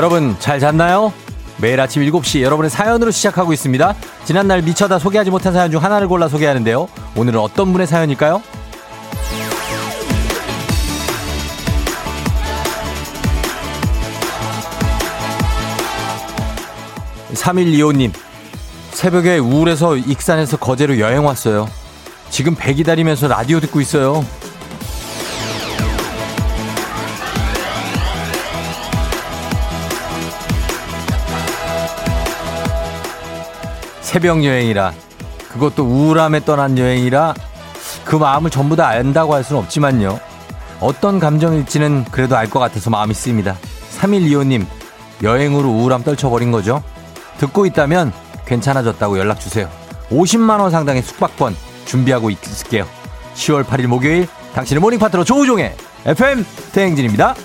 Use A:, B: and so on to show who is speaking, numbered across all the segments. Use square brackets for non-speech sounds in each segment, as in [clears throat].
A: 여러분 잘 잤나요? 매일 아침 7시 여러분의 사연으로 시작하고 있습니다. 지난날 미쳐다 소개하지 못한 사연 중 하나를 골라 소개하는데요. 오늘은 어떤 분의 사연일까요? 3125님, 새벽에 우울해서 익산에서 거제로 여행 왔어요. 지금 배 기다리면서 라디오 듣고 있어요. 새벽 여행이라 그것도 우울함에 떠난 여행이라 그 마음을 전부 다 안다고 할 수는 없지만요. 어떤 감정일지는 그래도 알 것 같아서 마음이 쓰입니다. 3125님, 여행으로 우울함 떨쳐버린 거죠? 듣고 있다면 괜찮아졌다고 연락주세요. 50만원 상당의 숙박권 준비하고 있을게요. 10월 8일 목요일 당신의 morning 파트너 조우종의 FM 대행진입니다.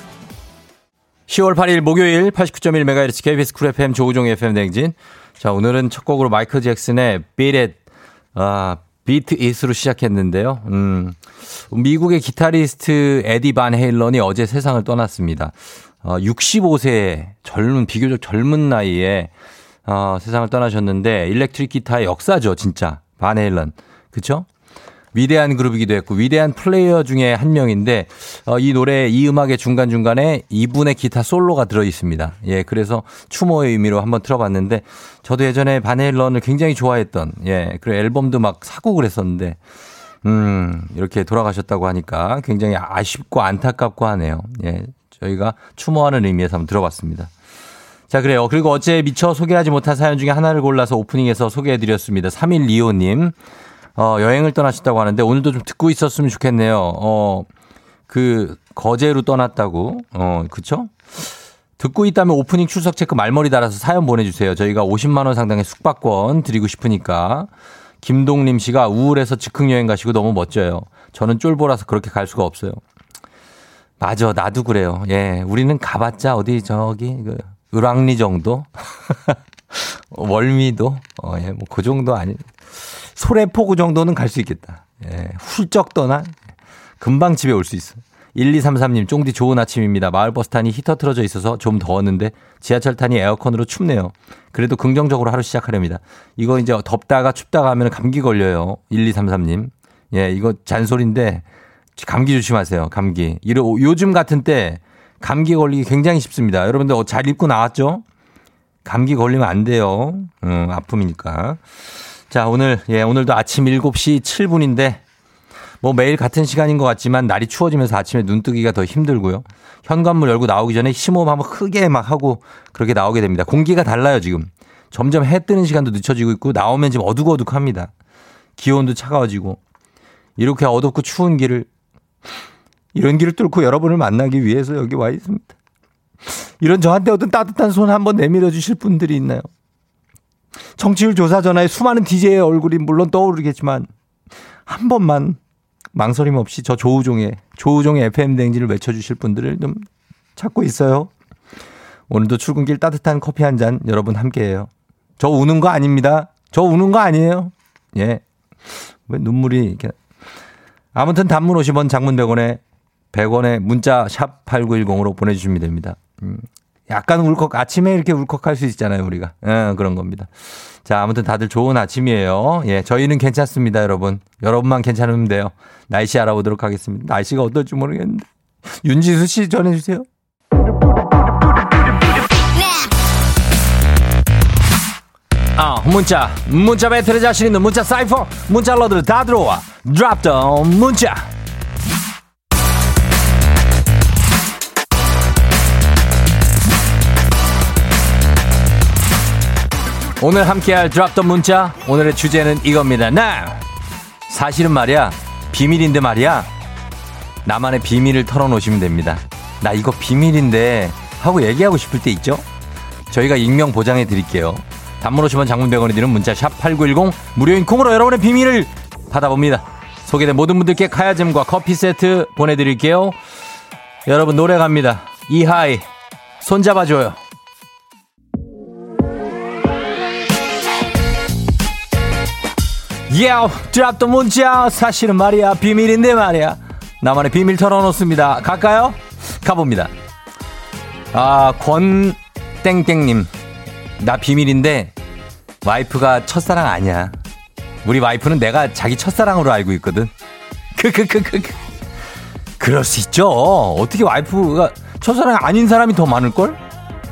A: 10월 8일 목요일 89.1MHz KBS 쿨 FM 조우종의 FM 대행진. 자, 오늘은 첫 곡으로 마이클 잭슨의 Beat It, 아, Beat It으로 시작했는데요. 음, 미국의 기타리스트 에디 반 헤일런이 어제 세상을 떠났습니다. 어, 65세 젊은, 비교적 젊은 나이에 어, 세상을 떠나셨는데 일렉트릭 기타의 역사죠, 진짜. 반 헤일런. 그쵸? 위대한 그룹이기도 했고 위대한 플레이어 중에 한 명인데 어, 이 노래 이 음악의 중간 중간에 이분의 기타 솔로가 들어 있습니다. 예, 그래서 추모의 의미로 한번 틀어봤는데 저도 예전에 바네일런을 굉장히 좋아했던 예, 그리고 앨범도 막 사고 그랬었는데 음 이렇게 돌아가셨다고 하니까 굉장히 아쉽고 안타깝고 하네요. 예, 저희가 추모하는 의미에서 한번 들어봤습니다. 자, 그래요. 그리고 어제 미처 소개하지 못한 사연 중에 하나를 골라서 오프닝에서 소개해드렸습니다. 3125님. 어, 여행을 떠나셨다고 하는데 오늘도 좀 듣고 있었으면 좋겠네요. 어, 그, 거제로 떠났다고. 어, 그쵸? 듣고 있다면 오프닝 출석 체크 말머리 달아서 사연 보내주세요. 저희가 50만 원 상당의 숙박권 드리고 싶으니까. 김동림 씨가 우울해서 즉흥 여행 가시고 너무 멋져요. 저는 쫄보라서 그렇게 갈 수가 없어요. 맞아, 나도 그래요. 예, 우리는 가봤자 어디 저기, 그, 을왕리 정도? [laughs] 월미도? 어, 예, 뭐, 그 정도 아니, 소래포구 정도는 갈 수 있겠다. 예, 훌쩍 떠나 금방 집에 올 수 있어. 1233님, 쫑디 좋은 아침입니다. 마을버스 탄이 히터 틀어져 있어서 좀 더웠는데 지하철 탄이 에어컨으로 춥네요. 그래도 긍정적으로 하루 시작하렵니다. 이거 이제 덥다가 춥다가 하면 감기 걸려요. 1233님. 예, 이거 잔소리인데 감기 조심하세요. 감기. 요즘 같은 때 감기 걸리기 굉장히 쉽습니다. 여러분들 잘 입고 나왔죠? 감기 걸리면 안 돼요. 음, 아픔이니까. 자, 오늘, 예, 오늘도 아침 7시 7분인데, 뭐 매일 같은 시간인 것 같지만 날이 추워지면서 아침에 눈 뜨기가 더 힘들고요. 현관문 열고 나오기 전에 심호흡 한번 크게 막 하고 그렇게 나오게 됩니다. 공기가 달라요, 지금. 점점 해 뜨는 시간도 늦춰지고 있고 나오면 지금 어둑어둑합니다. 기온도 차가워지고. 이렇게 어둡고 추운 길을, 이런 길을 뚫고 여러분을 만나기 위해서 여기 와 있습니다. 이런 저한테 어떤 따뜻한 손 한번 내밀어 주실 분들이 있나요? 정치율 조사 전화에 수많은 DJ의 얼굴이 물론 떠오르겠지만 한 번만 망설임 없이 저 조우종의 조우종의 FM 댕지를 외쳐주실 분들을 좀 찾고 있어요. 오늘도 출근길 따뜻한 커피 한 잔 여러분 함께해요. 저 우는 거 아닙니다. 저 우는 거 아니에요. 예. 왜 눈물이 이렇게. 아무튼 단문 50원 장문 100원에 100원에 문자 샵 8910으로 보내주시면 됩니다. 음. 약간 울컥, 아침에 이렇게 울컥할 수 있잖아요, 우리가. 예, 그런 겁니다. 자, 아무튼 다들 좋은 아침이에요. 예, 저희는 괜찮습니다, 여러분. 여러분만 괜찮으면 돼요. 날씨 알아보도록 하겠습니다. 날씨가 어떨지 모르겠는데. 윤지수 씨 전해주세요. 아, 문자. 문자 배틀에 자신 있는 문자 사이퍼. 문자 러들 다 들어와. 드랍 다운 문자. 오늘 함께할 드랍던 문자 오늘의 주제는 이겁니다. 나 사실은 말이야 비밀인데 말이야 나만의 비밀을 털어놓으시면 됩니다. 나 이거 비밀인데 하고 얘기하고 싶을 때 있죠? 저희가 익명 보장해 드릴게요. 단문 오시면 장문 100원이 드는 문자 샵 8910 무료인 콩으로 여러분의 비밀을 받아봅니다. 소개된 모든 분들께 카야잼과 커피 세트 보내드릴게요. 여러분 노래 갑니다. 이하이 손잡아줘요. 예우 드랍도 문자 사실은 말이야 비밀인데 말이야 나만의 비밀 털어놓습니다 갈까요? 가봅니다 아 땡땡님, 나 비밀인데 와이프가 첫사랑 아니야. 우리 와이프는 내가 자기 첫사랑으로 알고 있거든. 크크크크. 그럴 수 있죠. 어떻게 와이프가 첫사랑 아닌 사람이 더 많을걸?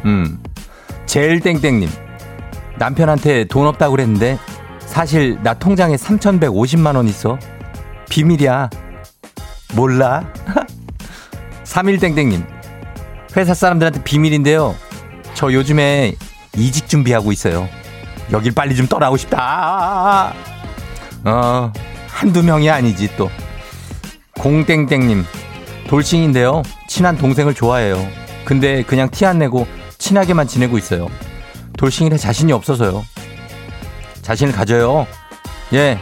A: 음. 제일 땡땡님. 남편한테 돈 없다고 그랬는데 사실 나 통장에 3,150만 원 있어. 비밀이야. 몰라? [laughs] 3일땡땡님. 회사 사람들한테 비밀인데요. 저 요즘에 이직 준비하고 있어요. 여길 빨리 좀 떠나고 싶다. 어, 한두 명이 아니지 또. 공땡땡님. 돌싱인데요. 친한 동생을 좋아해요. 근데 그냥 티 안 내고 친하게만 지내고 있어요. 돌싱이라 자신이 없어서요. 자신을 가져요. 예.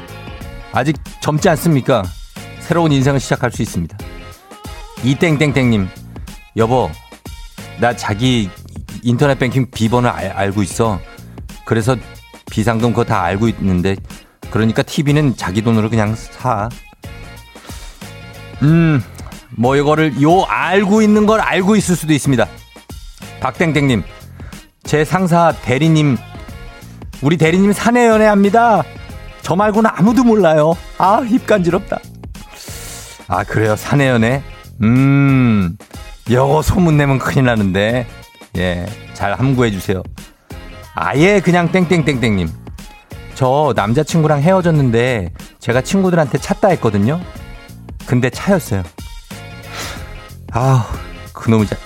A: 아직 젊지 않습니까? 새로운 인생을 시작할 수 있습니다. 이땡땡땡님, 여보, 나 자기 인터넷 뱅킹 비번을 알, 알고 있어. 그래서 비상금 그거 다 알고 있는데, 그러니까 TV는 자기 돈으로 그냥 사. 음, 뭐 이거를 요 알고 있는 걸 알고 있을 수도 있습니다. 박땡땡님, 제 상사 대리님, 우리 대리님 사내 연애합니다. 저 말고는 아무도 몰라요. 아, 입 간지럽다. 아, 그래요? 사내 연애? 음, 여거 소문내면 큰일 나는데. 예, 잘 함구해 주세요. 아예 그냥 땡땡땡땡님. 저 남자친구랑 헤어졌는데 제가 친구들한테 찾다 했거든요. 근데 차였어요. 아우, 그놈의 자.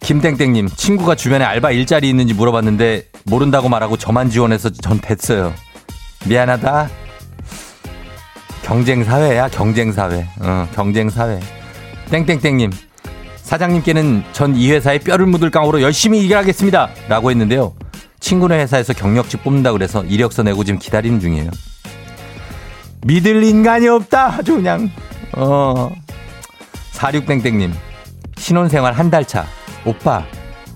A: 김땡땡님, 친구가 주변에 알바 일자리 있는지 물어봤는데 모른다고 말하고 저만 지원해서 전 됐어요. 미안하다. 경쟁 사회야, 경쟁 사회. 어, 경쟁 사회. 땡땡땡님, 사장님께는 전 이 회사에 뼈를 묻을 강으로 열심히 일하겠습니다. 라고 했는데요. 친구네 회사에서 경력직 뽑는다 그래서 이력서 내고 지금 기다리는 중이에요. 믿을 인간이 없다. 아주 그냥. 어. 46땡땡님, 신혼생활 한 달 차. 오빠,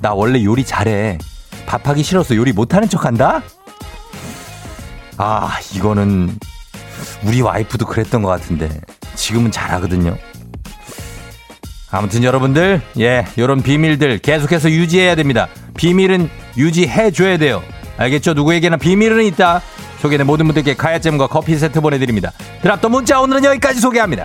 A: 나 원래 요리 잘해. 밥하기 싫어서 요리 못하는 척 한다? 아, 이거는 우리 와이프도 그랬던 것 같은데 지금은 잘하거든요. 아무튼 여러분들, 예, 요런 비밀들 계속해서 유지해야 됩니다. 비밀은 유지해 줘야 돼요. 알겠죠? 누구에게나 비밀은 있다. 소개된 모든 분들께 가야잼과 커피 세트 보내드립니다. 드랍더 문자 오늘은 여기까지 소개합니다.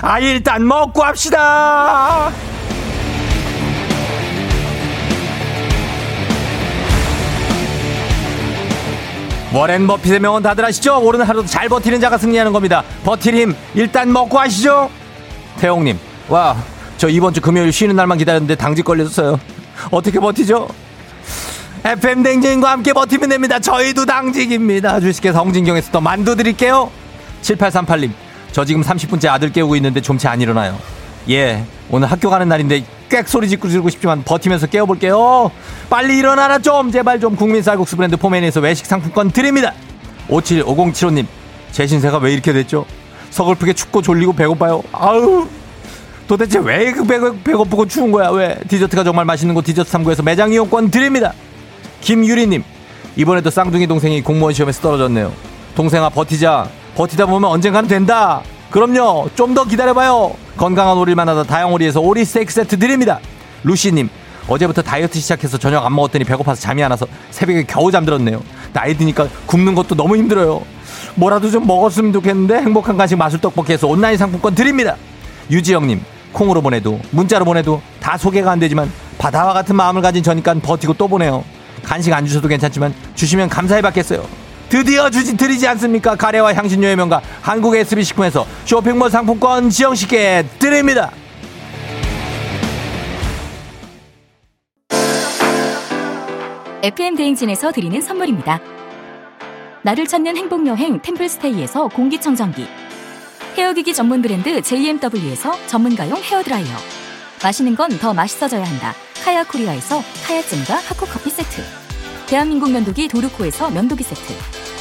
A: 아, 일단 먹고 합시다. 워렌 버핏의 명언 다들 아시죠? 오르는 하루도 잘 버티는 자가 승리하는 겁니다. 버틸 힘 일단 먹고 하시죠. 태용님, 와, 저 이번 주 금요일 쉬는 날만 기다렸는데 당직 걸렸어요. 어떻게 버티죠? FM 댕진과 함께 버티면 됩니다. 저희도 당직입니다. 주식회사 홍진경에서 더 만두 드릴게요. 7838님, 저 지금 30분째 아들 깨우고 있는데 좀치 안 일어나요. 예, 오늘 학교 가는 날인데 꽥 소리 짓고 싶지만 버티면서 깨워볼게요. 빨리 일어나라 좀 제발 좀 국민 쌀국수 브랜드 포메니에서 외식 상품권 드립니다. 575075님 제 신세가 왜 이렇게 됐죠? 서글프게 춥고 졸리고 배고파요. 아우 도대체 왜그 배고프고 추운 거야 왜 디저트가 정말 맛있는 곳 디저트 3구에서 매장 이용권 드립니다. 김유리님 이번에도 쌍둥이 동생이 공무원 시험에서 떨어졌네요. 동생아 버티자 버티다 보면 언젠가는 된다. 그럼요 좀 더 기다려봐요. 건강한 오리를 만나다 다양오리에서 오리 스테이크 세트 드립니다. 루시님 어제부터 다이어트 시작해서 저녁 안 먹었더니 배고파서 잠이 안 와서 새벽에 겨우 잠들었네요. 나이 드니까 굶는 것도 너무 힘들어요. 뭐라도 좀 먹었으면 좋겠는데 행복한 간식 마술 떡볶이에서 온라인 상품권 드립니다. 유지영님 콩으로 보내도 문자로 보내도 다 소개가 안 되지만 바다와 같은 마음을 가진 저니까 버티고 또 보내요. 간식 안 주셔도 괜찮지만 주시면 감사히 받겠어요. 드디어 드리지 않습니까? 가래와 향신료의 명가 한국 SB 식품에서 쇼핑몰 상품권 지영씨께 드립니다.
B: FM 대행진에서 드리는 선물입니다. 나를 찾는 행복 여행 템플스테이에서 공기청정기 헤어기기 전문 브랜드 JMW에서 전문가용 헤어 드라이어. 마시는 건 더 맛있어져야 한다. 카야 코리아에서 카야잼과 하코 커피 세트. 대한민국 면도기 도르코에서 면도기 세트.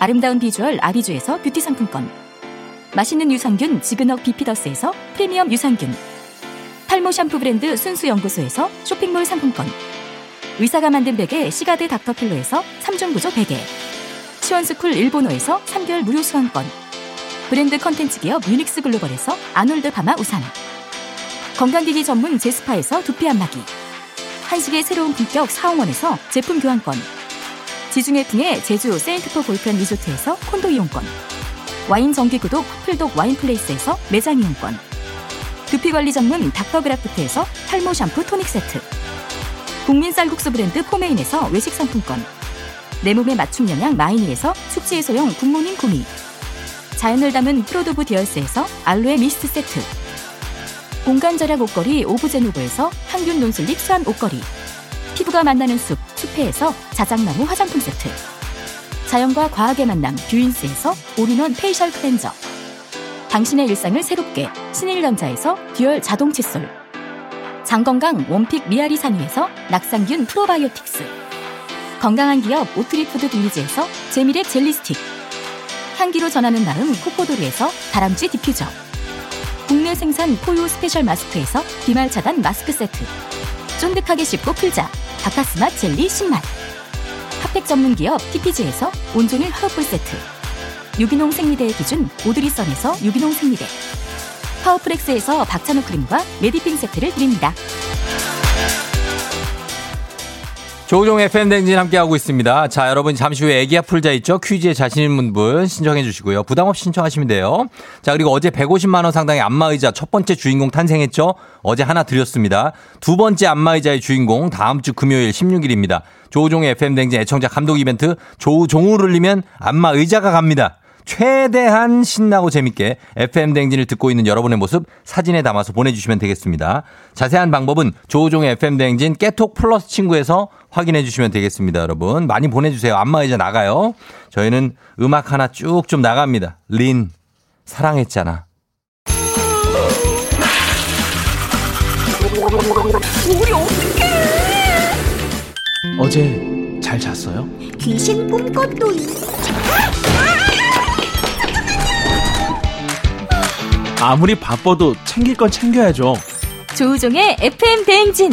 B: 아름다운 비주얼 아비주에서 뷰티 상품권. 맛있는 유산균 지그넉 비피더스에서 프리미엄 유산균. 탈모 샴푸 브랜드 순수연구소에서 쇼핑몰 상품권. 의사가 만든 베개 시가드 닥터필로에서 3종 구조 베개. 시원스쿨 일본어에서 3개월 무료 수강권. 브랜드 컨텐츠 기업 유닉스 글로벌에서 아놀드 파마 우산. 건강기기 전문 제스파에서 두피 안마기. 한식의 새로운 품격 사홍원에서 제품 교환권. 지중해 풍의 제주 세인트포 골프앤 리조트에서 콘도 이용권. 와인 정기구독 풀독 와인플레이스에서 매장 이용권. 두피관리 전문 닥터그라프트에서 탈모 샴푸 토닉 세트. 국민 쌀국수 브랜드 포메인에서 외식 상품권. 내 몸에 맞춤 영양 마이니에서 숙취 해소용 굿모닝 구미. 자연을 담은 프로도브 디얼스에서 알로에 미스트 세트. 공간 절약 옷걸이 오브제노브에서 항균 non-slip 수한 옷걸이. 피부가 만나는 숲 숲회에서 자작나무 화장품 세트. 자연과 과학의 만남 뷰인스에서 all-in-one facial cleanser. 당신의 일상을 새롭게 신일전자에서 dual 자동 칫솔. 장건강 one pick 미야리산 유에서 낙산균 프로바이오틱스. 건강한 기업 오트리푸드 빌리지에서 재미랩 젤리 스틱. 향기로 전하는 마음 코코도리에서 다람쥐 디퓨저. 국내 생산 포유 스페셜 마스크에서 비말 차단 마스크 세트. 쫀득하게 씹고 풀자. 박카스맛 젤리 10만. 핫팩 전문 기업 TPG에서 온종일 화롯불 세트. 유기농 생리대의 기준 오드리선에서 유기농 생리대. 파워프렉스에서 박찬호 크림과 메디핑 세트를 드립니다.
A: 조우종 FM 댕진 함께하고 있습니다. 자, 여러분 잠시 후에 애기야 풀자 있죠? 퀴즈에 자신 있는 분 신청해 주시고요. 부담 없이 신청하시면 돼요. 자, 그리고 어제 150만 원 상당의 안마의자 첫 번째 주인공 탄생했죠? 어제 하나 드렸습니다. 두 번째 안마의자의 주인공 다음 주 금요일 16일입니다. 조우종의 FM 댕진 애청자 감독 이벤트 조우종우를 울리면 안마의자가 갑니다. 최대한 신나고 재밌게 FM 댕진을 듣고 있는 여러분의 모습 사진에 담아서 보내주시면 되겠습니다. 자세한 방법은 조우종의 FM 댕진 깨톡 플러스 친구에서 확인해 주시면 되겠습니다, 여러분. 많이 보내주세요. 안마의자 나가요. 저희는 음악 하나 쭉 좀 나갑니다. 린, 사랑했잖아.
C: 어제 잘 잤어요?
D: 귀신 꿈꿨도이
C: 아무리 바빠도 챙길 건 챙겨야죠.
B: 조우종의 FM 대행진.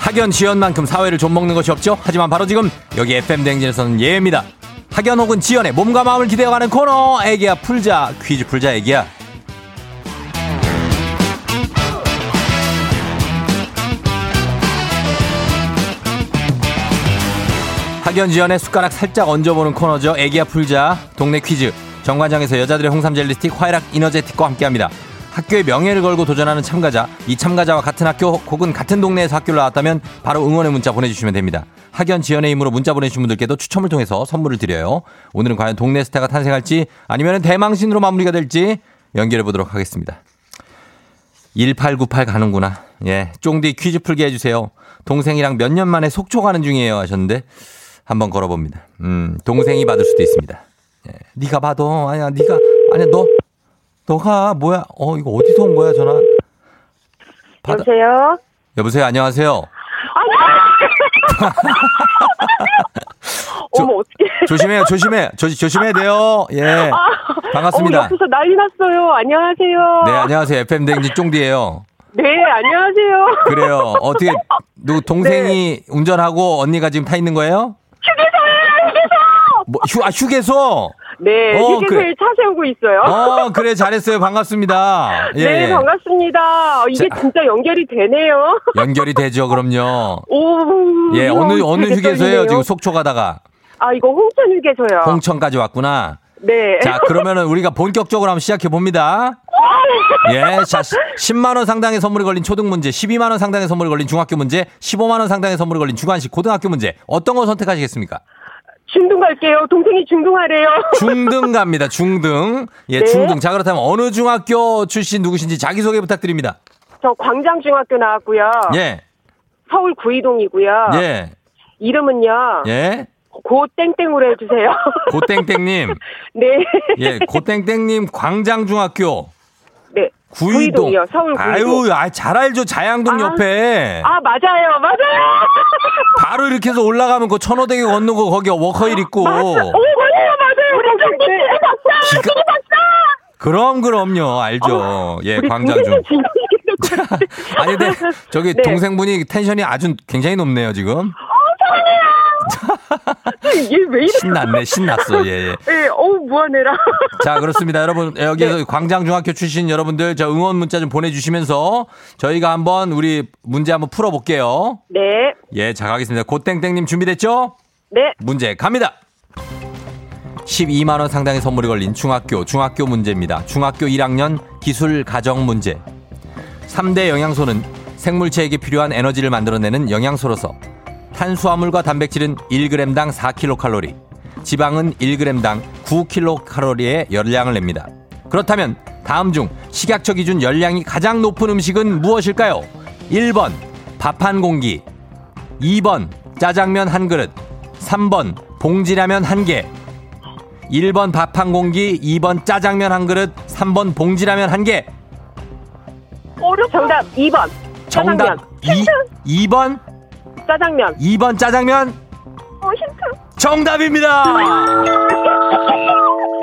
A: 학연 지연만큼 사회를 좀 먹는 것이 없죠. 하지만 바로 지금 여기 FM 댕진에서는 예입니다. 학연 혹은 지연의 몸과 마음을 기대어가는 코너 애기야 풀자 퀴즈 풀자 애기야. 학연 지연의 숟가락 살짝 얹어보는 코너죠. 애기야 풀자 동네 퀴즈 정관장에서 여자들의 홍삼 젤리 스틱 화이락 이너제틱과 함께합니다. 학교의 명예를 걸고 도전하는 참가자, 이 참가자와 같은 학교 혹은 같은 동네에서 학교를 나왔다면 바로 응원의 문자 보내주시면 됩니다. 학연 지연의 힘으로 문자 보내주신 분들께도 추첨을 통해서 선물을 드려요. 오늘은 과연 동네 스타가 탄생할지 아니면 대망신으로 마무리가 될지 연결해 보도록 하겠습니다. 1898 가는구나. 예. 쫑디 퀴즈 풀게 해주세요. 동생이랑 몇 년 만에 속초 가는 중이에요 하셨는데 한번 걸어봅니다. 음, 동생이 받을 수도 있습니다. 예. 네가 받어. 아니야, 네가 아니야, 너 너가 뭐야? 어, 이거 어디서 온 거야, 전화? 받아-
E: 여보세요?
A: 여보세요, 안녕하세요.
E: 어머, 어떡해.
A: 조심해요, 조심해. 조, 조심해야 돼요. 예. 반갑습니다.
E: 어머, 옆에서 난리 났어요. 안녕하세요.
A: 네, 안녕하세요. FM 댕지 쫑디예요
E: 네, 안녕하세요.
A: 그래요. 어떻게 누 동생이 운전하고 언니가 지금 타 있는 거예요?
E: 휴게소에 휴게소!
A: 뭐, 휴, 아, 휴게소?
E: 네,
A: 어,
E: 휴게소에
A: 그래.
E: 차 세우고 있어요.
A: 어, 그래, 잘했어요. 반갑습니다. [laughs] 예.
E: 네, 반갑습니다. 어, 이게
A: 자.
E: 진짜 연결이 되네요. [laughs]
A: 연결이 되죠, 그럼요.
E: 오.
A: 예, 어느, 어느 휴게소예요? 지금 속초 가다가.
E: 아, 이거 홍천 휴게소요.
A: 홍천까지 왔구나.
E: 네.
A: 자, 그러면은 우리가 본격적으로 한번 시작해 봅니다. [laughs] 예, 자, 10만 원 상당의 선물이 걸린 초등 문제, 12만 원 상당의 선물이 걸린 중학교 문제, 15만 원 상당의 선물이 걸린 중간식 고등학교 문제. 어떤 거 선택하시겠습니까?
E: 중등 갈게요. 동생이 중등하래요. [laughs]
A: 중등 갑니다, 중등. 예,
E: 네.
A: 중등. 자, 그렇다면 어느 중학교 출신 누구신지 자기소개 부탁드립니다.
E: 저 광장중학교 나왔고요.
A: 예,
E: 서울 구이동이고요.
A: 예,
E: 이름은요.
A: 예.
E: 고땡땡으로 해주세요.
A: 고땡땡님. [laughs]
E: 네.
A: 예, 고땡땡님 광장중학교.
E: 네.
A: 구이동.
E: 구이동이요. 서울 구이동.
A: 아유, 아, 잘 알죠. 자양동
E: 아.
A: 옆에.
E: 아, 맞아요. 맞아요. [laughs]
A: 바로 이렇게 해서 올라가면 그 천호대교 건너고 거기 워커힐 있고.
E: 오, 맞아요. 맞아요. 우리 정기 박사.
A: 기가- 그럼 그럼요. 알죠. 예,
E: 우리
A: 광장중. 아니 근데 저기
E: 네.
A: 동생분이 텐션이 아주 굉장히 높네요, 지금. [laughs]
E: 이게 왜 이래?
A: 신났네. 신났어. 예, 예. [laughs]
E: 예, 어우, 무한해라.
A: 자, 그렇습니다. 여러분, 여기에서
E: 네.
A: 광장중학교 출신 여러분들 저 응원 문자 좀 보내주시면서 저희가 한번 우리 문제 한번 풀어볼게요.
E: 네.
A: 예, 자, 가겠습니다. 고땡땡님 준비됐죠?
E: 네.
A: 문제 갑니다. 12만원 상당의 선물이 걸린 중학교, 중학교 문제입니다. 중학교 1학년 기술 가정 문제. 3대 영양소는 생물체에게 필요한 에너지를 만들어내는 영양소로서 탄수화물과 단백질은 1g당 4kcal, 지방은 1g당 9kcal의 열량을 냅니다. 그렇다면 다음 중 식약처 기준 열량이 가장 높은 음식은 무엇일까요? 1번 밥 한 공기, 2번 짜장면 한 그릇, 3번 봉지라면 한 개. 1번 밥 한 공기, 2번 짜장면 한 그릇, 3번 봉지라면 한 개.
E: 어렵 정답 2번.
A: 정답
E: 짜장면.
A: 2, 2번
E: 짜장면.
A: 2번 짜장면
E: 어, 힌트.
A: 정답입니다. [laughs]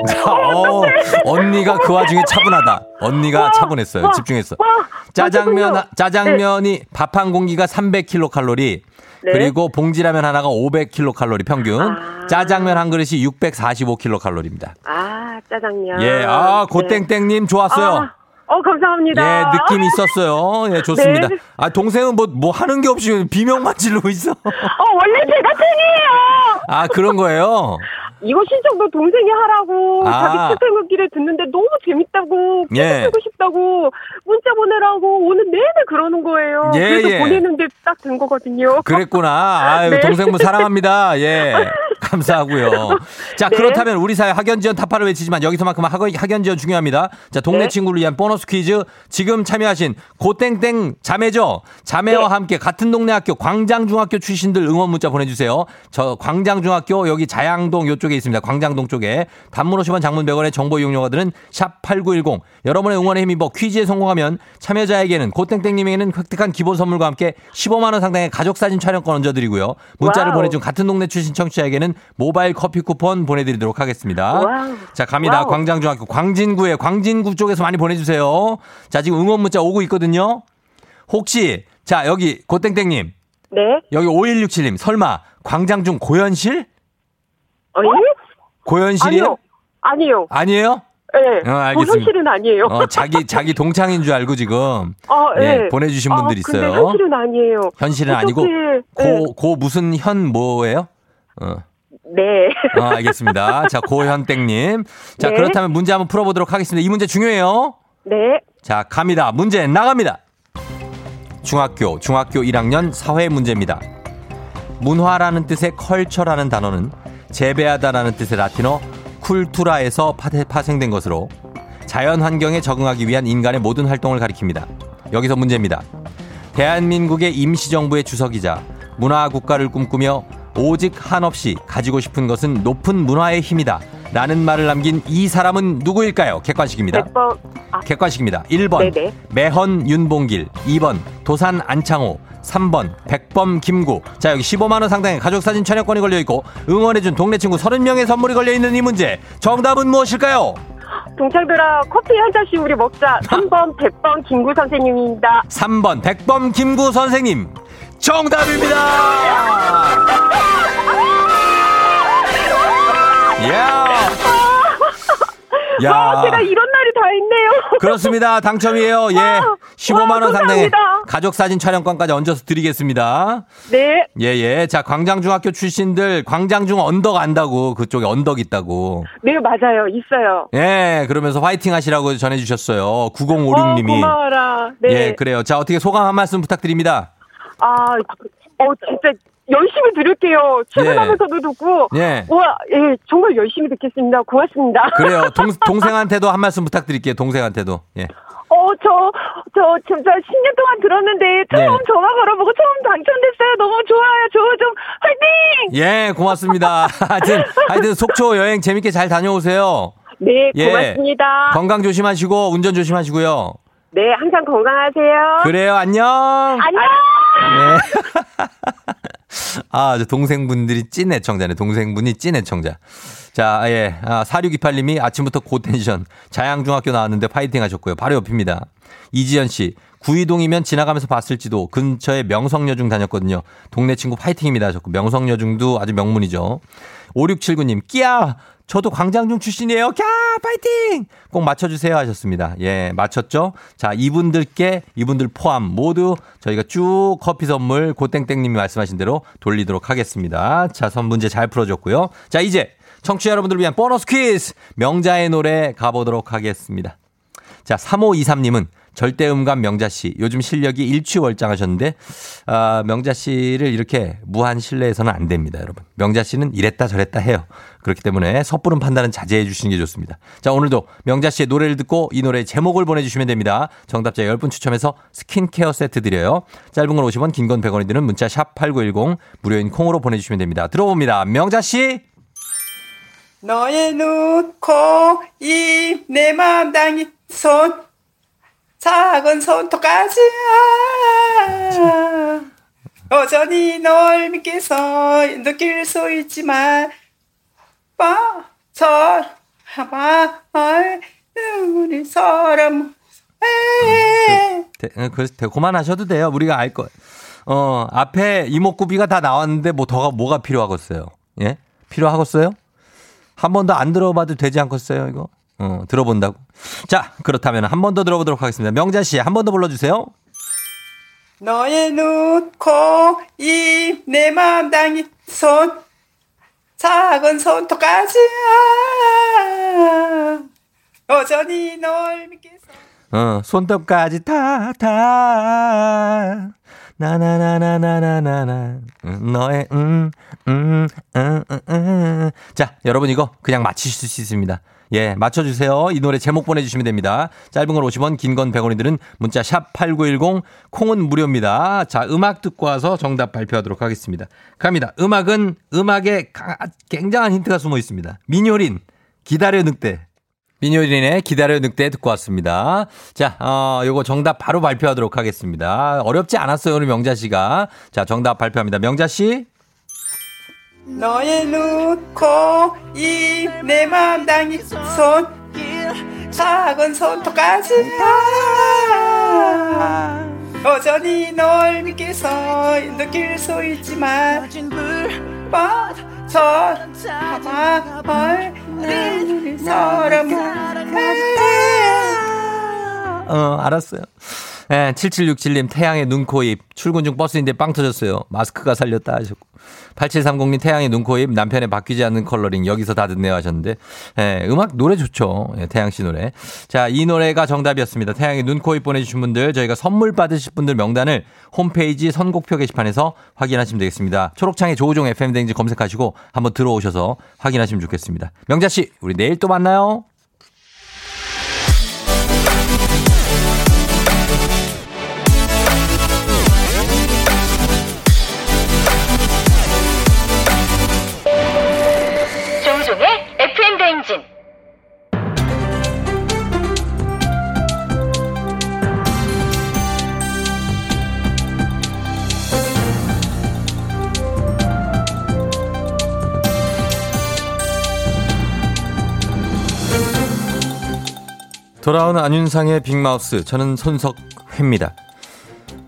A: 자, 어, 언니가 그 와중에 차분하다. 언니가
E: 와,
A: 차분했어요.
E: 와,
A: 집중했어.
E: 와,
A: 짜장면
E: 맞췄군요.
A: 짜장면이 밥한 공기가 300kcal.
E: 네.
A: 그리고 봉지라면 하나가 500kcal 평균.
E: 아.
A: 짜장면 한 그릇이 645kcal입니다.
E: 아, 짜장면.
A: 예, 아,
E: 네.
A: 고땡땡님 좋았어요.
E: 아, 어, 감사합니다.
A: 예, 느낌 있었어요. 예, [laughs] 좋습니다.
E: 네.
A: 아, 동생은 뭐, 뭐 하는 게 없이 비명만 지르고 있어.
E: 어, 원래 제가 팬이에요.
A: 아, 그런 거예요? [laughs]
E: 이거 신청도 동생이 하라고
A: 아.
E: 자기 출퇴근길에 듣는데 너무 재밌다고
A: 예.
E: 보고 싶다고 문자 보내라고 오늘 내내 그러는 거예요.
A: 예,
E: 그래서
A: 예.
E: 보내는데 딱 된 거거든요.
A: 그랬구나. [laughs] 아유,
E: 네.
A: 동생분 사랑합니다. 예. [laughs] 감사하고요. 자,
E: 네.
A: 그렇다면 우리 사회 학연 지원 타파를 외치지만 여기서만큼 학연, 학연 지원 중요합니다. 자, 동네
E: 네.
A: 친구를 위한 보너스 퀴즈. 지금 참여하신 고땡땡 자매죠? 자매와
E: 네.
A: 함께 같은 동네 학교 광장중학교 출신들 응원 문자 보내주세요. 저 광장중학교 여기 자양동 요쪽 에 있습니다. 광장동 쪽에. 단문 50원 장문 100원의 정보 이용료가 드는 샵 8910. 여러분의 응원에 힘입어 퀴즈에 성공하면 참여자에게는 고땡땡님에게는 획득한 기본 선물과 함께 15만 원 상당의 가족 사진 촬영권 얹어드리고요. 문자를
E: wow.
A: 보내준 같은 동네 출신 청취자에게는 모바일 커피 쿠폰 보내드리도록 하겠습니다.
E: Wow.
A: 자 갑니다.
E: Wow.
A: 광장중학교 광진구에 광진구 쪽에서 많이 보내주세요. 자 지금 응원 문자 오고 있거든요. 혹시 자 여기 고땡땡님
E: 네.
A: 여기 5167님 설마 광장중 고현실?
E: 어, 예?
A: 고현실이요?
E: 아니요. 아니요.
A: 아니에요?
E: 예.
A: 어, 알겠습니다.
E: 현실은 아니에요.
A: 어, 자기 자기 동창인 줄 알고 지금
E: 어,
A: 예,
E: 예.
A: 보내주신
E: 아,
A: 분들 있어요.
E: 근데 현실은 아니에요.
A: 현실은. 아니고
E: 네.
A: 고, 고 무슨 현 뭐예요? 어.
E: 네.
A: 어, 알겠습니다. 자, 고현땡님. 자,
E: 네.
A: 그렇다면 문제 한번 풀어보도록 하겠습니다. 이 문제 중요해요.
E: 네.
A: 자, 갑니다. 문제 나갑니다. 중학교, 중학교 1학년 사회 문제입니다. 문화라는 뜻의 컬처라는 단어는 재배하다라는 뜻의 라틴어 쿨투라에서 파- 파생된 것으로 자연 환경에 적응하기 위한 인간의 모든 활동을 가리킵니다. 여기서 문제입니다. 대한민국의 임시정부의 주석이자 문화 국가를 꿈꾸며 오직 한없이 가지고 싶은 것은 높은 문화의 힘이다. 라는 말을 남긴 이 사람은 누구일까요? 객관식입니다.
E: 100번. 아,
A: 객관식입니다. 1번
E: 네네.
A: 매헌 윤봉길, 2번 도산 안창호, 3번 백범 김구. 자 여기 15만 원 상당의 가족 사진 촬영권이 걸려 있고 응원해준 동네 친구 30명의 선물이 걸려 있는 이 문제. 정답은 무엇일까요?
E: 동창들아, 커피 한 잔씩 우리 먹자. [laughs] 3번, 100번 김구 선생님입니다.
A: 3번 백범 김구 선생님. 정답입니다. [laughs] 야.
E: 와, 제가 이런 날이 다 있네요. [laughs]
A: 그렇습니다. 당첨이에요. 예.
E: 와,
A: 15만 원 상당의. 가족 사진 촬영권까지 얹어서 드리겠습니다.
E: 네.
A: 예, 예. 자, 광장중학교 출신들 광장중 언덕 안다고 그쪽에 언덕 있다고.
E: 네, 맞아요. 있어요.
A: 예, 그러면서 화이팅 하시라고 전해 주셨어요.
E: 와,
A: 9056 님이.
E: 고마워라. 네.
A: 예, 그래요. 자, 어떻게 소감 한 말씀 부탁드립니다.
E: 아, 어, 진짜 열심히 들을게요. 출근하면서도 듣고.
A: 예.
E: 와, 예, 정말 열심히 듣겠습니다. 고맙습니다. [laughs]
A: 그래요. 동, [laughs] 동생한테도 한 말씀 부탁드릴게요. 동생한테도. 예.
E: 어, 저, 저, 진짜 10년 동안 들었는데, 처음
A: 네.
E: 전화 걸어보고 처음 당첨됐어요. 너무 좋아요. 저 좀, 화이팅!
A: 예, 고맙습니다. [laughs] 하여튼, 하여튼 속초 여행 재밌게 잘 다녀오세요.
E: 네,
A: 예.
E: 고맙습니다.
A: 건강 조심하시고 운전 조심하시고요.
E: 네, 항상 건강하세요.
A: 그래요. 안녕.
E: 안녕!
A: 네. [laughs] 아, 저 동생분들이 찐 애청자네. 동생분이 찐 애청자. 자, 예. 아, 4628님이 아침부터 고텐션. 자양중학교 나왔는데 파이팅 하셨고요. 바로 옆입니다. 이지연 씨. 구이동이면 지나가면서 봤을지도 근처에 명성여중 다녔거든요. 동네 친구 파이팅입니다 하셨고 명성여중도 아주 명문이죠. 5679님 끼야 저도 광장중 출신이에요. 캬 파이팅 꼭 맞춰주세요 하셨습니다. 예 맞췄죠. 자 이분들께 이분들 포함 모두 저희가 쭉 커피 선물 고땡땡님이 말씀하신 대로 돌리도록 하겠습니다. 자 선 문제 잘 풀어줬고요. 자 이제 청취자 여러분들을 위한 보너스 퀴즈 명자의 노래 가보도록 하겠습니다. 자, 3523님은 절대음감 명자 씨. 요즘 실력이 일취월장하셨는데, 아, 명자 씨를 이렇게 무한 신뢰해서는 안 됩니다, 여러분. 명자 씨는 이랬다 저랬다 해요. 그렇기 때문에 섣부른 판단은 자제해 주시는 게 좋습니다. 자, 오늘도 명자 씨의 노래를 듣고 이 노래의 제목을 보내 주시면 됩니다. 정답자 10분 추첨해서 스킨케어 세트 드려요. 짧은 건 50원, 긴 건 100원이 드는 문자 샵 8910 무료인 콩으로 보내 주시면 됩니다. 들어봅니다. 명자 씨!
F: 너의 눈, 코, 입, 내 마음 당긴 손, 작은 손톱까지 아. 여전히 널 믿겠어 느낄 수 있지만 빠절 마을 우리 사람 에
A: 대, 어, 그, 대, 그만하셔도 돼요. 우리가 알 거. 어, 앞에 이목구비가 다 나왔는데 뭐 더가 뭐가 필요하겠어요? 예? 필요하겠어요? 한 번 더 안 들어봐도 되지 않겠어요, 이거? 어, 들어본다고. 자, 그렇다면 한 번 더 들어보도록 하겠습니다. 명자 씨, 한 번 더 불러주세요.
F: 너의 눈, 코, 입, 내 마음, 당이, 손, 작은 손톱까지, 아, 여전히 널 믿겠어.
A: 어, 손톱까지 다, 다. 나나나나나나나 너의 음. 음음음음자 여러분 이거 그냥 맞히실 수 있습니다 예, 맞춰주세요. 이 노래 제목 보내주시면 됩니다. 짧은 건 50원, 긴 건 100원이 드는 문자 샵 8910, 콩은 무료입니다. 자, 음악 듣고 와서 정답 발표하도록 하겠습니다. 갑니다. 음악은 음악에 가- 굉장한 힌트가 숨어 있습니다. 민효린, 기다려 늑대. 민효린의 기다려 늑대 듣고 왔습니다. 자, 어, 요거 정답 바로 발표하도록 하겠습니다. 어렵지 않았어요, 오늘 명자 씨가. 자, 정답 발표합니다. 명자 씨.
F: 너의 눈, 코, 입, 내 마음 당긴 손, 작은 손톱까지 아. 여전히 널 믿겠어 느낄 수 있지만 빠져 마을 우리 사람
A: 어, 알았어요. 예, 7767님, 태양의 눈, 코, 입. 출근 중 버스인데 빵 터졌어요. 마스크가 살렸다 하셨고. 8730님, 태양의 눈, 코, 입. 남편의 바뀌지 않는 컬러링. 여기서 다 듣네요 하셨는데. 예, 음악, 노래 좋죠. 예, 태양 씨 노래. 자, 이 노래가 정답이었습니다. 태양의 눈, 코, 입 보내주신 분들, 저희가 선물 받으실 분들 명단을 홈페이지 선곡표 게시판에서 확인하시면 되겠습니다. 초록창에 조우종 FM댕지 검색하시고 한번 들어오셔서 확인하시면 좋겠습니다. 명자 씨, 우리 내일 또 만나요.
D: 대행진.
A: 돌아온 안윤상의 빅마우스. 저는 손석회입니다.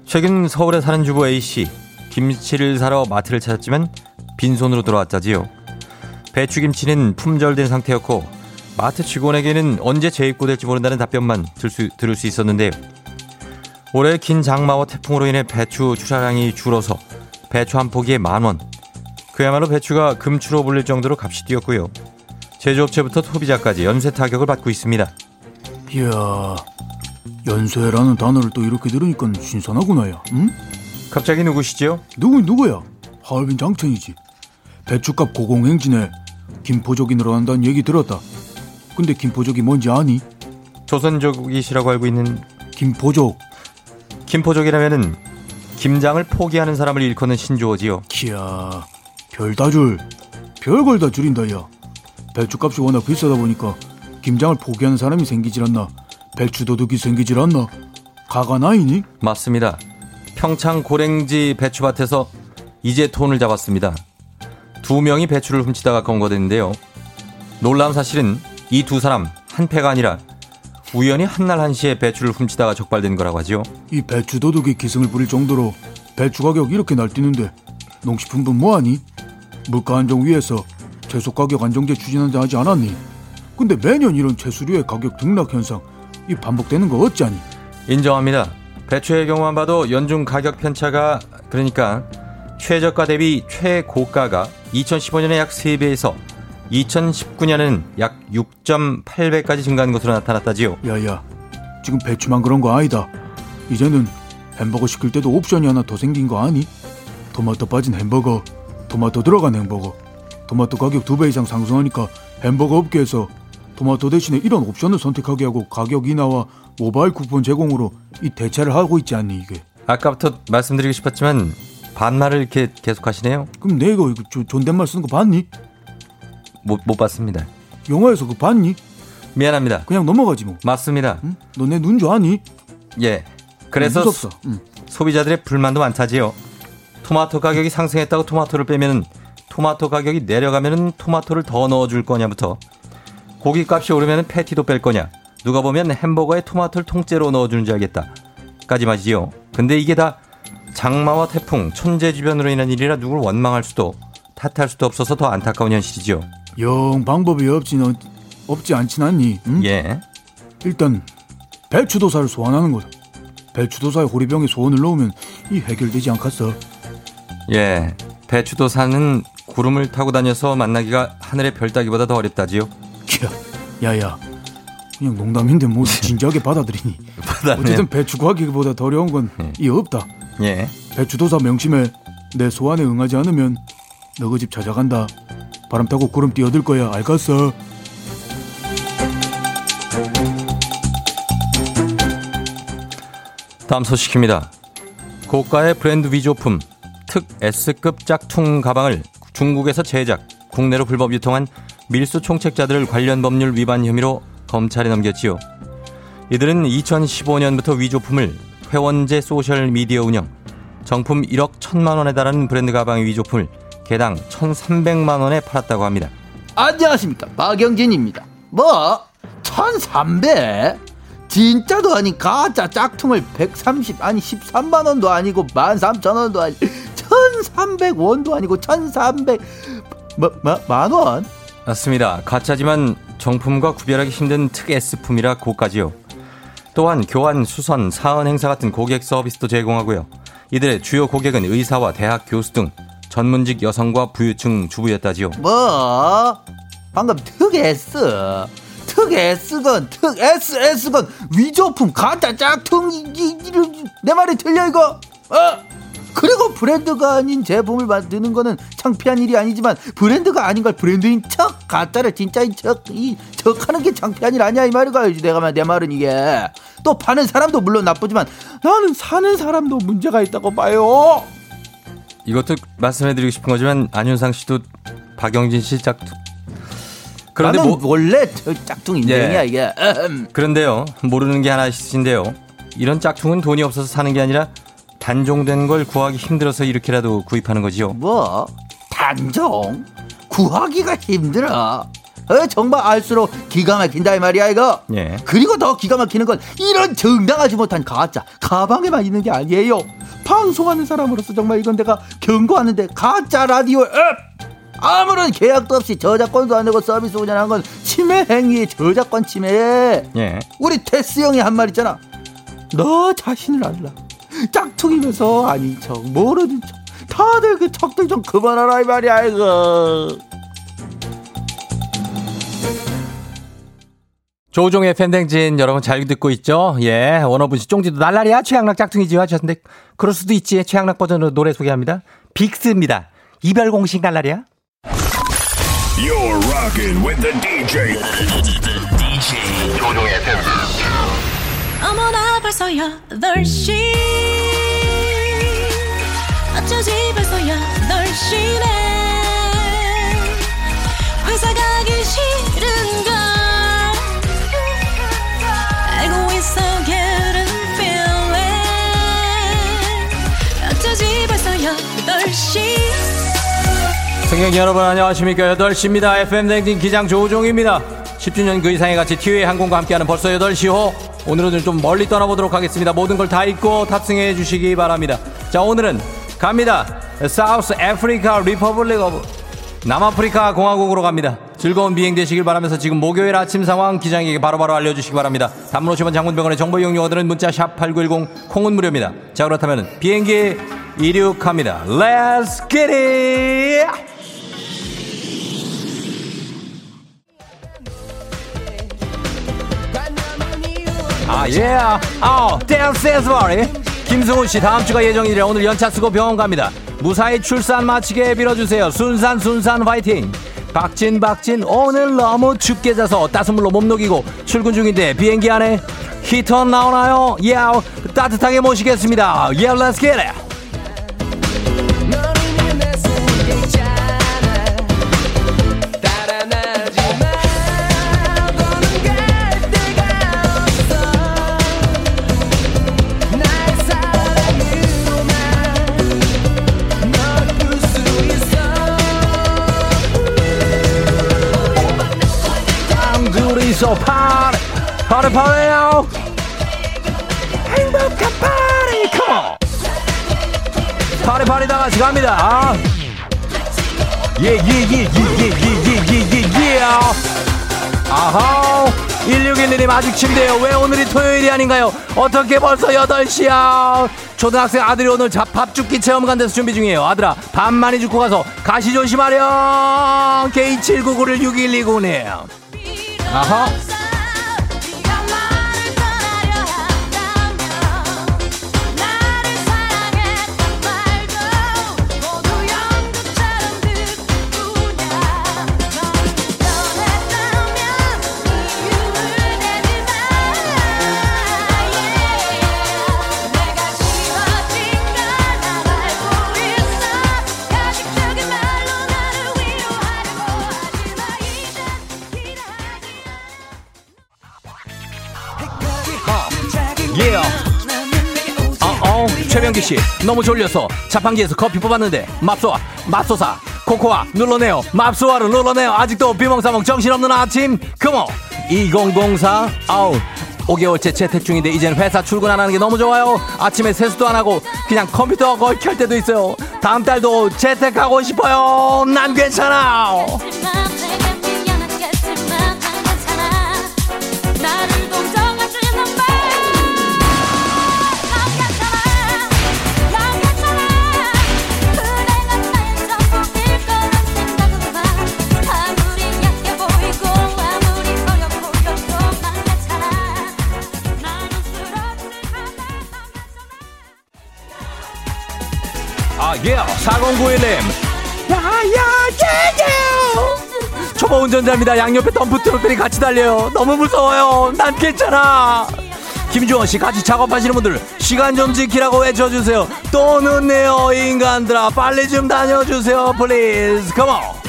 A: 최근 서울에 사는 주부 A씨. 김치를 사러 마트를 찾았지만 빈손으로 돌아왔자지요. 배추김치는 품절된 상태였고 마트 직원에게는 언제 재입고될지 모른다는 답변만 들 수, 들을 수 있었는데요. 올해 긴 장마와 태풍으로 인해 배추 출하량이 줄어서 배추 한 포기에 만 원. 그야말로 배추가 금추로 불릴 정도로 값이 뛰었고요. 제조업체부터 소비자까지 연쇄 타격을 받고 있습니다.
G: 이야, 연쇄라는 단어를 또 이렇게 들으니까 신선하구나, 야. 응?
A: 갑자기 누구시죠?
G: 누구 누구야? 하얼빈 장천이지. 배추값 고공행진에 김포족이 늘어난다는 얘기 들었다. 근데 김포족이 뭔지 아니?
A: 조선족이시라고 알고 있는
G: 김포족.
A: 김포족이라면은 김장을 포기하는 사람을 일컫는 신조어지요.
G: 키야, 별다 줄. 별걸 다 줄인다, 야. 배추값이 워낙 비싸다 보니까 김장을 포기하는 사람이 생기질 않나. 배추 도둑이 생기질 않나. 가가 나이니?
A: 맞습니다. 평창 고랭지 배추밭에서 이제 돈을 잡았습니다. 두 명이 배추를 훔치다가 검거됐는데요. 놀라운 사실은 이 두 사람 한 패가 아니라 우연히 한날 한시에 배추를 훔치다가 적발된 거라고 하죠.
G: 이 배추 도둑이 기승을 부릴 정도로 배추 가격 이렇게 날뛰는데 농식품부 뭐하니? 물가 안정 위해서 채소 가격 안정제 추진한다 하지 않았니? 근데 매년 이런 채소류의 가격 등락 현상 이 반복되는 거 어찌하니?
A: 인정합니다. 배추의 경우만 봐도 연중 가격 편차가 그러니까 최저가 대비 최고가가 2015년에 약 3배에서 2019년에는 약 6.8배까지 증가한 것으로 나타났다지요.
G: 야야 지금 배추만 그런 거 아니다. 이제는 햄버거 시킬 때도 옵션이 하나 더 생긴 거 아니? 토마토 빠진 햄버거, 토마토 들어간 햄버거. 토마토 가격 두배 이상 상승하니까 햄버거 업계에서 토마토 대신에 이런 옵션을 선택하게 하고 가격 인하와 모바일 쿠폰 제공으로 이 대체를 하고 있지 않니 이게?
A: 아까부터 말씀드리고 싶었지만 반말을 이렇게 계속 하시네요.
G: 그럼 내가 이거 조- 존댓말 쓰는 거 봤니?
A: 못, 못 봤습니다.
G: 영화에서 그거 봤니?
A: 미안합니다.
G: 그냥 넘어가지 뭐.
A: 맞습니다.
G: 응? 너내 눈 좋아하니?
A: 예. 그래서
G: 무섭어. 응.
A: 소비자들의 불만도 많다지요. 토마토 가격이 상승했다고 토마토를 빼면은 토마토 가격이 내려가면은 토마토를 더 넣어줄 거냐부터 고기 값이 오르면은 패티도 뺄 거냐 누가 보면 햄버거에 토마토를 통째로 넣어주는 줄 알겠다 까지 말이지요. 근데 이게 다 장마와 태풍, 천재지변으로 인한 일이라 누굴 원망할 수도 탓할 수도 없어서 더 안타까운 현실이죠.
G: 영 방법이 없진 어- 없지 않진 않니? 응?
A: 예.
G: 일단 배추도사를 소환하는 거다. 배추도사의 호리병에 소원을 넣으면 이 해결되지 않겠어?
A: 예. 배추도 사는 구름을 타고 다녀서 만나기가 하늘의 별 따기보다 더 어렵다지요.
G: 야, 야야. 그냥 농담인데 뭐 [laughs] 진지하게 받아들이니? 어쨌든 배추 구하기보다 더 어려운 건이 없다.
A: 예.
G: 배추도사 명심해 내 소환에 응하지 않으면 너그 집 찾아간다. 바람 타고 구름 뛰어들 거야. 알겠어?
A: 다음 소식입니다. 고가의 브랜드 위조품 특 S급 짝퉁 가방을 중국에서 제작, 국내로 불법 유통한 밀수 총책자들을 관련 법률 위반 혐의로 검찰에 넘겼지요. 이들은 2015년부터 위조품을 회원제 소셜 미디어 운영, 정품 1억 1천만 원에 달하는 브랜드 가방의 위조품을 개당 1,300만 원에 팔았다고 합니다.
H: 안녕하십니까 박영진입니다 뭐? 1300? 진짜도 아닌 가짜 짝퉁을 130 아니 13만 원도 아니고 13,000원도 아니 1300원도 아니고 1300 뭐, 뭐, 만 원?
A: 맞습니다. 가짜지만 정품과 구별하기 힘든 특 S품이라 고가지요. 또한 교환, 수선, 사은 행사 같은 고객 서비스도 제공하고요. 이들의 주요 고객은 의사와 대학 교수 등 전문직 여성과 부유층 주부였다지요.
H: 뭐? 방금 특 S 특 S건 특 SS건 위조품 가짜 짝퉁 이, 이, 이, 내 말이 틀려 이거 어? 그리고 브랜드가 아닌 제품을 만드는 거는 창피한 일이 아니지만 브랜드가 아닌 걸 브랜드인 척 가짜를 진짜인 척이 척하는 게 창피한 일 아니야 이 말이가 내가 말- 내 말은 이게 또 파는 사람도 물론 나쁘지만 나는 사는 사람도 문제가 있다고 봐요
A: 이것도 말씀해드리고 싶은 거지만 안윤상 씨도 박영진 씨 짝퉁. 그런데 뭐
H: 원래 저 짝퉁 인생이야
A: 예.
H: 이게.
A: 그런데요 모르는 게 하나 있으신데요. 이런 짝퉁은 돈이 없어서 사는 게 아니라 단종된 걸 구하기 힘들어서 이렇게라도 구입하는 거지요.
H: 뭐? 단종? 구하기가 힘들어. 어, 정말 알수록 기가 막힌다 이 말이야 이거.
A: 예.
H: 그리고 더 기가 막히는 건 이런 정당하지 못한 가짜 가방에만 있는 게 아니에요. 방송하는 사람으로서 정말 이건 내가 경고하는데 가짜 라디오 앱! 아무런 계약도 없이 저작권도 안 내고 서비스 운영한 건 침해 행위 저작권 침해
A: 예.
H: 우리 테스 형이 한 말 있잖아. 너 자신을 알라 짝퉁이면서 아닌 척 모르는 척 다들 그 척들 좀 그만하라 이 말이야 이거
A: 조종의 팬댕진 여러분 잘 듣고 있죠? 예. 원어분 씨 쫑지도 날라리야 최양락 짝퉁이지요 하셨는데 그럴 수도 있지. 최양락 버전으로 노래 소개합니다. 빅스입니다. 이별 공식 날라리야.
I: You're rocking with the DJ. DJ.
J: 조종의 FM
K: 어머나 벌써 8시 어쩌지 벌써 8시네. 회사 가기 싫은걸. 알고 있어 getting feeling. 어쩌지 벌써 8시
A: 승객 여러분 안녕하십니까. 8시입니다. FM 댕진 기장 조종입니다. 10주년 그 이상의 가치 티웨이 항공과 함께하는 벌써 8시 호 오늘은 좀 멀리 떠나보도록 하겠습니다. 모든 걸 다 잊고 탑승해 주시기 바랍니다. 자 오늘은 갑니다. South Africa Republic of 남아프리카 공화국으로 갑니다. 즐거운 비행 되시길 바라면서 지금 목요일 아침 상황 기장에게 바로바로 알려주시기 바랍니다. 단문 50원 장문 100원의 정보 이용료 드는 문자 샵 8910 콩은 무료입니다. 자 그렇다면 비행기 이륙합니다. Let's get it 아, 예. 아, 댄스 댄스 바리. 김승훈 씨 다음 주가 예정이라 오늘 연차 쓰고 병원 갑니다. 무사히 출산 마치게 빌어주세요. 순산 순산 화이팅. 박진 박진 오늘 너무 춥게 자서 따뜻물로 몸 녹이고 출근 중인데 비행기 안에 히터 나오나요? 예, 따뜻하게 모시겠습니다. 예, let's get it. 둘이서 파리 파리 파리요 행복한 파리 컴온 파리 파리 다 같이 갑니다 아. 예예예예예예예예예 아하 1611님 아직 침대요 왜 오늘이 토요일이 아닌가요 어떻게 벌써 8시야 초등학생 아들이 오늘 자- 밥 죽기 체험 간 데서 준비 중이에요 아들아 밥 많이 죽고 가서 가시 조심하렴 K799를 6129네요 아 啊哈 너무 졸려서 자판기에서 커피 뽑았는데 맙소와 맙소사 코코아 눌러내요. 맙소와를 눌러내요. 아직도 비몽사몽 정신없는 아침. 금호 2004 아우 5개월째 재택 중인데 이젠 회사 출근 안 하는 게 너무 좋아요. 아침에 세수도 안 하고 그냥 컴퓨터 거의 켤 때도 있어요. 다음 달도 재택하고 싶어요. 난 괜찮아
K: 아,
A: 예, 4091님. 야 야 예예 초보 운전자입니다. 양옆에 덤프 트럭들이 같이 달려요. 너무 무서워요. 난 괜찮아. 김주원 씨 같이 작업하시는 분들 시간 좀 지키라고 외쳐주세요. 또 늦네요 인간들아. 빨리 좀 다녀주세요 please come
I: on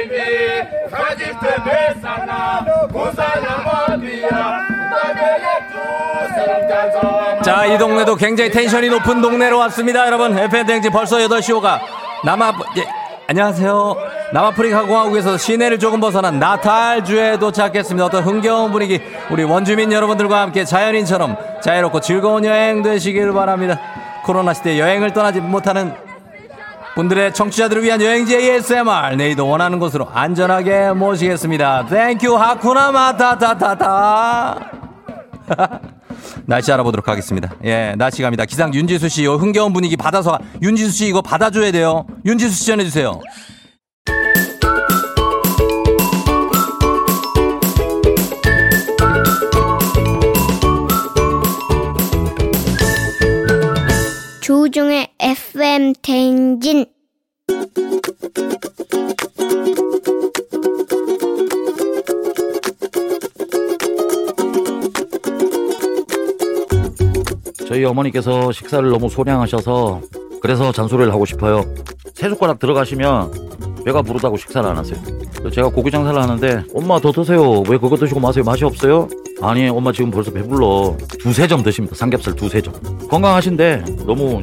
I: Baby, kacitebesana Musana Mabia. 자,
A: 이 동네도 굉장히 텐션이 높은 동네로 왔습니다. 여러분, FN댕지 벌써 8시 오가 남아, 예, 안녕하세요. 남아프리카 공화국에서 시내를 조금 벗어난 나탈주에 도착했습니다. 어떤 흥겨운 분위기, 우리 원주민 여러분들과 함께 자연인처럼 자유롭고 즐거운 여행 되시길 바랍니다. 코로나 시대 여행을 떠나지 못하는 분들의 청취자들을 위한 여행지 ASMR 내일도 원하는 곳으로 안전하게 모시겠습니다. Thank you Hakuna matatatata. [laughs] 날씨 알아보도록 하겠습니다. 예, 날씨 갑니다. 기상 윤지수 씨, 요 흥겨운 분위기 받아서 윤지수 씨 이거 받아줘야 돼요. 윤지수 씨 전해주세요.
L: 조종의 FM 대행진
M: 저희 어머니께서 식사를 너무 소량하셔서 그래서 잔소리를 하고 싶어요. 세 숟가락 들어가시면 배가 부르다고 식사를 안 하세요. 제가 고기 장사를 하는데 엄마 더 드세요. 왜 그거 드시고 마세요? 맛이 없어요? 아니 엄마 지금 벌써 배불러. 두세 점 드십니다. 삼겹살 두세 점. 건강하신데 너무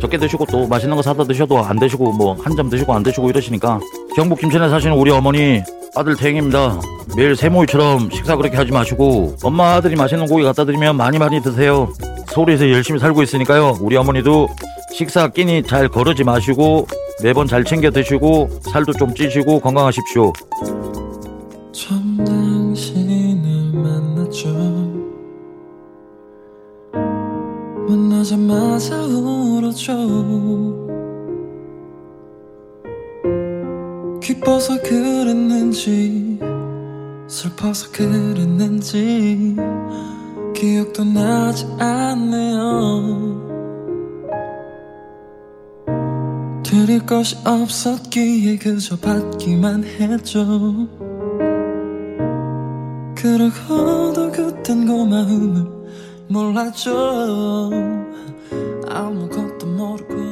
M: 적게 드시고 또 맛있는 거 사다 드셔도 안 드시고 뭐 한 점 드시고 안 드시고 이러시니까 경북 김천에 사시는 우리 어머니 아들 태행입니다. 매일 세모이처럼 식사 그렇게 하지 마시고 엄마 아들이 맛있는 고기 갖다 드리면 많이 많이 드세요. 서울에서 열심히 살고 있으니까요. 우리 어머니도 식사 끼니 잘 거르지 마시고 매번 잘 챙겨 드시고 살도 좀 찌시고 건강하십시오.
N: 만나자마자 울었죠. 기뻐서 그랬는지 슬퍼서 그랬는지 기억도 나지 않네요 드릴 것이 없었기에 그저 받기만 했죠 그러고도 그땐 고마움을 몰랐죠 아무것도 모르고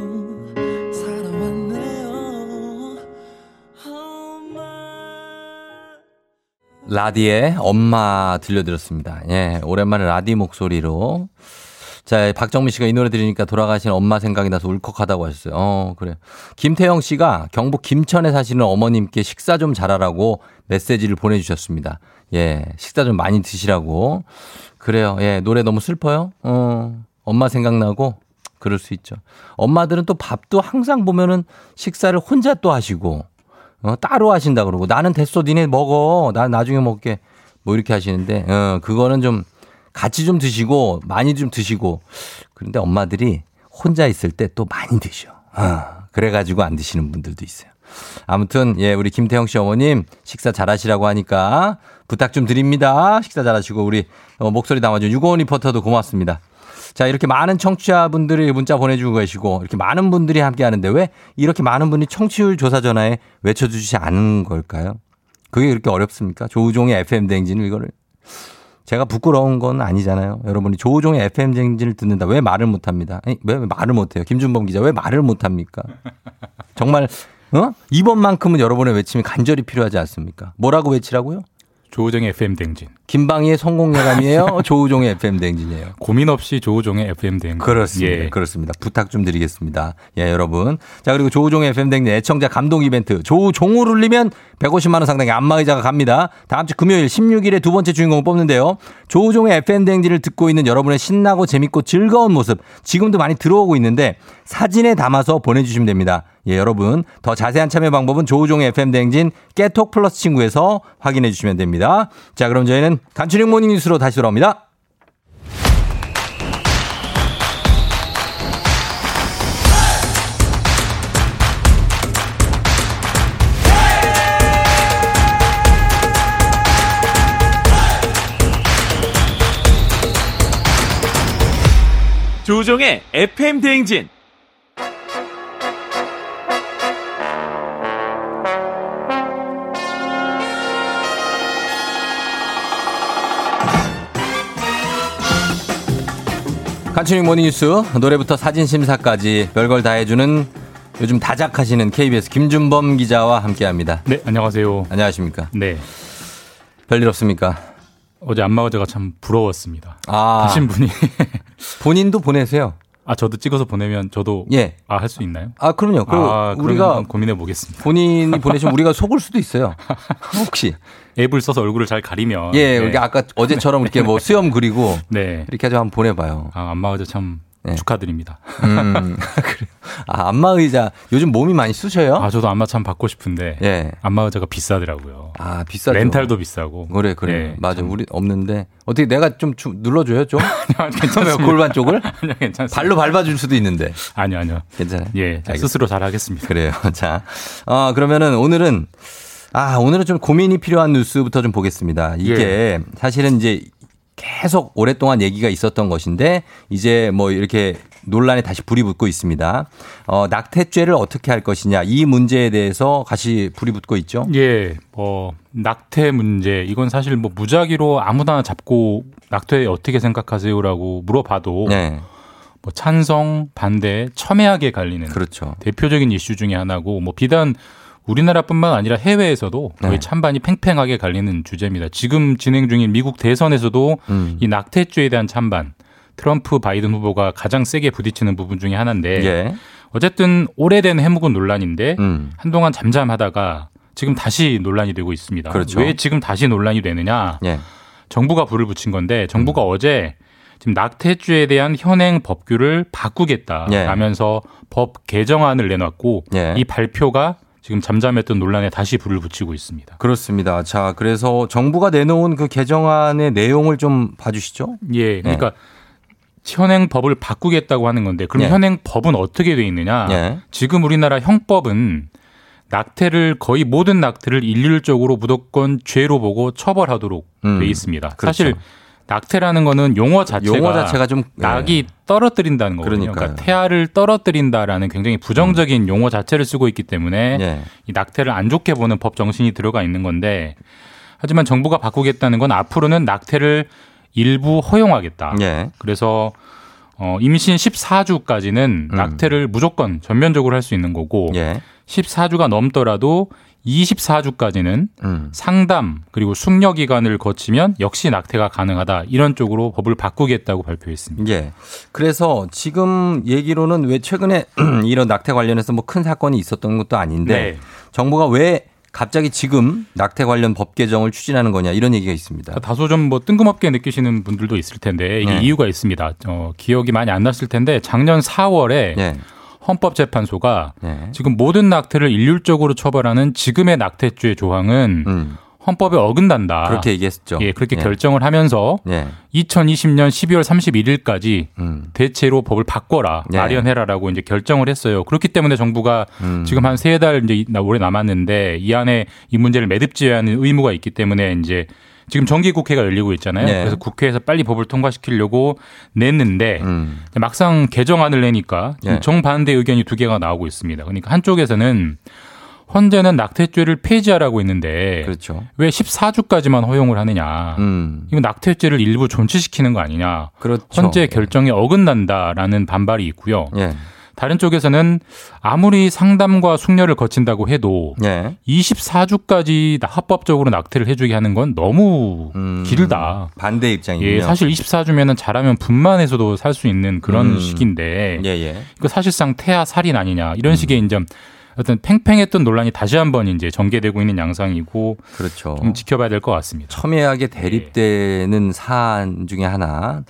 A: 라디의 엄마 들려드렸습니다. 예, 오랜만에 라디 목소리로. 자, 박정민 씨가 이 노래 들으니까 돌아가신 엄마 생각이 나서 울컥하다고 하셨어요. 어, 그래. 김태영 씨가 경북 김천에 사시는 어머님께 식사 좀 잘하라고 메시지를 보내주셨습니다. 예, 식사 좀 많이 드시라고. 그래요. 예, 노래 너무 슬퍼요? 어, 엄마 생각나고 그럴 수 있죠. 엄마들은 또 밥도 항상 보면은 식사를 혼자 또 하시고, 어, 따로 하신다 그러고 나는 됐어. 니네 먹어. 나 나중에 먹게. 뭐 이렇게 하시는데, 어, 그거는 좀 같이 좀 드시고 많이 좀 드시고 그런데 엄마들이 혼자 있을 때 또 많이 드셔. 어, 그래가지고 안 드시는 분들도 있어요. 아무튼 예 우리 김태형 씨 어머님 식사 잘하시라고 하니까 부탁 좀 드립니다. 식사 잘하시고 우리 어, 목소리 담아준 유고원 리포터도 고맙습니다. 자 이렇게 많은 청취자분들이 문자 보내주고 계시고 이렇게 많은 분들이 함께 하는데 왜 이렇게 많은 분이 청취율 조사 전화에 외쳐주지 않은 걸까요? 그게 그렇게 어렵습니까? 조우종의 FM 대행진을 이거를 제가 부끄러운 건 아니잖아요. 여러분이 조우종의 FM 쟁진을 듣는다. 왜 말을 못 합니다? 아니, 왜 말을 못 해요? 김준범 기자 왜 말을 못 합니까? 정말 어? 이번만큼은 여러분의 외침이 간절히 필요하지 않습니까? 뭐라고 외치라고요?
O: 조우종의 FM 댕진.
A: 김방희의 성공 예감이에요? [laughs] 조우종의 FM 댕진이에요?
O: 고민 없이 조우종의 FM 댕진.
A: 그렇습니다.
O: 예.
A: 그렇습니다. 부탁 좀 드리겠습니다. 예, 여러분. 자, 그리고 조우종의 FM 댕진 애청자 감동 이벤트. 조우종을 울리면 150만 원 상당의 안마 의자가 갑니다. 다음 주 금요일 16일에 두 번째 주인공을 뽑는데요. 조우종의 FM 댕진을 듣고 있는 여러분의 신나고 재밌고 즐거운 모습 지금도 많이 들어오고 있는데 사진에 담아서 보내 주시면 됩니다. 예, 여러분. 더 자세한 참여 방법은 조우종의 FM 대행진 깨톡 플러스 친구에서 확인해 주시면 됩니다. 자, 그럼 저희는 간추린 모닝 뉴스로 다시 돌아옵니다.
C: 조종의 FM 대행진.
A: 간추린 모닝뉴스 노래부터 사진 심사까지 별걸 다 해주는 요즘 다작하시는 KBS 김준범 기자와 함께합니다.
O: 네, 안녕하세요.
A: 안녕하십니까?
O: 네.
A: 별일 없습니까?
O: 어제 안마 의자가 참 부러웠습니다.
A: 아.
O: 하신 분이
A: 본인도 보내세요.
O: 아 저도 찍어서 보내면 저도
A: 예.
O: 아할 수 있나요?
A: 아 그럼요. 그
O: 아,
A: 우리가
O: 고민해 보겠습니다.
A: 본인이 [laughs] 보내시면 우리가 속을 수도 있어요. 혹시
O: 앱을 써서 얼굴을 잘 가리면
A: 예,
O: 네.
A: 우리 아까 어제처럼 이렇게 뭐 [laughs] 수염 그리고
O: 네.
A: 이렇게 해서 한번 보내봐요.
O: 아, 안마 의자 참 축하드립니다.
A: 음. [laughs] 아, 안마 의자 요즘 몸이 많이 쑤셔요?
O: 아, 저도 안마 참 받고 싶은데
A: 예.
O: 안마 의자가 비싸더라고요.
A: 아, 비싸죠.
O: 렌탈도 비싸고.
A: 그래, 그래.
O: 네,
A: 맞아. 우리 없는데 어떻게 내가 좀 주- 눌러줘요, 좀? [laughs]
O: 괜찮습니다.
A: 골반 쪽을? [laughs]
O: 아니요, 괜찮습니다.
A: 발로 밟아줄 수도 있는데.
O: 아니요, 아니요.
A: 괜찮아요.
O: 예, 자. 스스로 잘 하겠습니다.
A: 그래요. 자, 어, 그러면은 오늘은 아, 오늘은 좀 고민이 필요한 뉴스부터 좀 보겠습니다. 이게
O: 예.
A: 사실은 이제 계속 오랫동안 얘기가 있었던 것인데 이제 뭐 이렇게 논란에 다시 불이 붙고 있습니다. 어, 낙태죄를 어떻게 할 것이냐 이 문제에 대해서 다시 불이 붙고 있죠.
O: 예, 뭐 낙태 문제 이건 사실 뭐 무작위로 아무나 잡고 낙태 어떻게 생각하세요라고 물어봐도
A: 네.
O: 뭐 찬성, 반대, 첨예하게 갈리는
A: 그렇죠.
O: 대표적인 이슈 중에 하나고 뭐 비단 우리나라뿐만 아니라 해외에서도 거의
A: 네.
O: 찬반이 팽팽하게 갈리는 주제입니다. 지금 진행 중인 미국 대선에서도
A: 음.
O: 이 낙태죄에 대한 찬반 트럼프 바이든 후보가 가장 세게 부딪히는 부분 중에 하나인데
A: 예.
O: 어쨌든 오래된 해묵은 논란인데
A: 음.
O: 한동안 잠잠하다가 지금 다시 논란이 되고 있습니다.
A: 그렇죠.
O: 왜 지금 다시 논란이 되느냐?
A: 예.
O: 정부가 불을 붙인 건데 정부가
A: 음.
O: 어제 지금 낙태죄에 대한 현행 법규를 바꾸겠다라면서 법 개정안을 내놨고
A: 예.
O: 이 발표가 지금 잠잠했던 논란에 다시 불을 붙이고 있습니다.
A: 그렇습니다. 자, 그래서 정부가 내놓은 그 개정안의 내용을 좀 봐주시죠.
O: 예, 그러니까 현행 법을 바꾸겠다고 하는 건데 그럼
A: 예.
O: 현행 법은 어떻게 돼 있느냐?
A: 예.
O: 지금 우리나라 형법은 낙태를 거의 모든 낙태를 일률적으로 무조건 죄로 보고 처벌하도록
A: 음,
O: 돼 있습니다.
A: 그렇죠.
O: 사실 낙태라는 거는 용어 자체가,
A: 용어 자체가 좀, 예.
O: 낙이 떨어뜨린다는 거거든요.
A: 그러니까요.
O: 그러니까 태아를 떨어뜨린다라는 굉장히 부정적인 용어 자체를 쓰고 있기 때문에
A: 예.
O: 이 낙태를 안 좋게 보는 법 정신이 들어가 있는 건데 하지만 정부가 바꾸겠다는 건 앞으로는 낙태를 일부 허용하겠다.
A: 예.
O: 그래서 어, 임신 14주까지는 낙태를 무조건 전면적으로 할 수 있는 거고
A: 음. 예.
O: 14주가 넘더라도 24주까지는
A: 음.
O: 상담 그리고 숙려 기간을 거치면 역시 낙태가 가능하다 이런 쪽으로 법을 바꾸겠다고 발표했습니다.
A: 예. 그래서 지금 얘기로는 왜 최근에 [clears throat] 이런 낙태 관련해서 뭐 큰 사건이 있었던 것도 아닌데
O: 네.
A: 정부가 왜 갑자기 지금 낙태 관련 법 개정을 추진하는 거냐 이런 얘기가 있습니다.
O: 다소 좀 뭐 뜬금없게 느끼시는 분들도 있을 텐데 이게
A: 네.
O: 이유가 있습니다. 어, 기억이 많이 안 났을 텐데 작년 4월에
A: 예.
O: 헌법재판소가
A: 예.
O: 지금 모든 낙태를 일률적으로 처벌하는 지금의 낙태죄 조항은
A: 음.
O: 헌법에 어긋난다.
A: 그렇게 얘기했죠.
O: 예, 그렇게
A: 예.
O: 결정을 하면서
A: 예.
O: 2020년 12월 31일까지
A: 음.
O: 대체로 법을 바꿔라
A: 예.
O: 마련해라라고 이제 결정을 했어요. 그렇기 때문에 정부가
A: 음.
O: 지금 한 세 달 이제 나- 올해 남았는데 이 안에 이 문제를 매듭지어야 하는 의무가 있기 때문에 이제 지금 정기 국회가 열리고 있잖아요.
A: 네.
O: 그래서 국회에서 빨리 법을 통과시키려고 냈는데
A: 음.
O: 막상 개정안을 내니까
A: 예.
O: 정반대 의견이 두 개가 나오고 있습니다. 그러니까 한쪽에서는 헌재는 낙태죄를 폐지하라고 했는데
A: 그렇죠.
O: 왜 14주까지만 허용을 하느냐?
A: 음.
O: 이거 낙태죄를 일부 존치시키는 거 아니냐?
A: 그렇죠.
O: 헌재 결정에 어긋난다라는 반발이 있고요.
A: 예.
O: 다른 쪽에서는 아무리 상담과 숙려를 거친다고 해도
A: 예.
O: 24주까지 합법적으로 낙태를 해주게 하는 건 너무
A: 음.
O: 길다.
A: 반대 입장이군요.
O: 예, 사실 24주면은 잘하면 분만해서도 살 수 있는 그런
A: 음.
O: 시기인데
A: 예, 예.
O: 이거 사실상 태아 살인 아니냐
A: 음.
O: 이런 식의 이제 어떤 팽팽했던 논란이 다시 한번 이제 전개되고 있는 양상이고
A: 그렇죠.
O: 좀 지켜봐야 될 것 같습니다.
A: 첨예하게 대립되는 사안 중에 하나.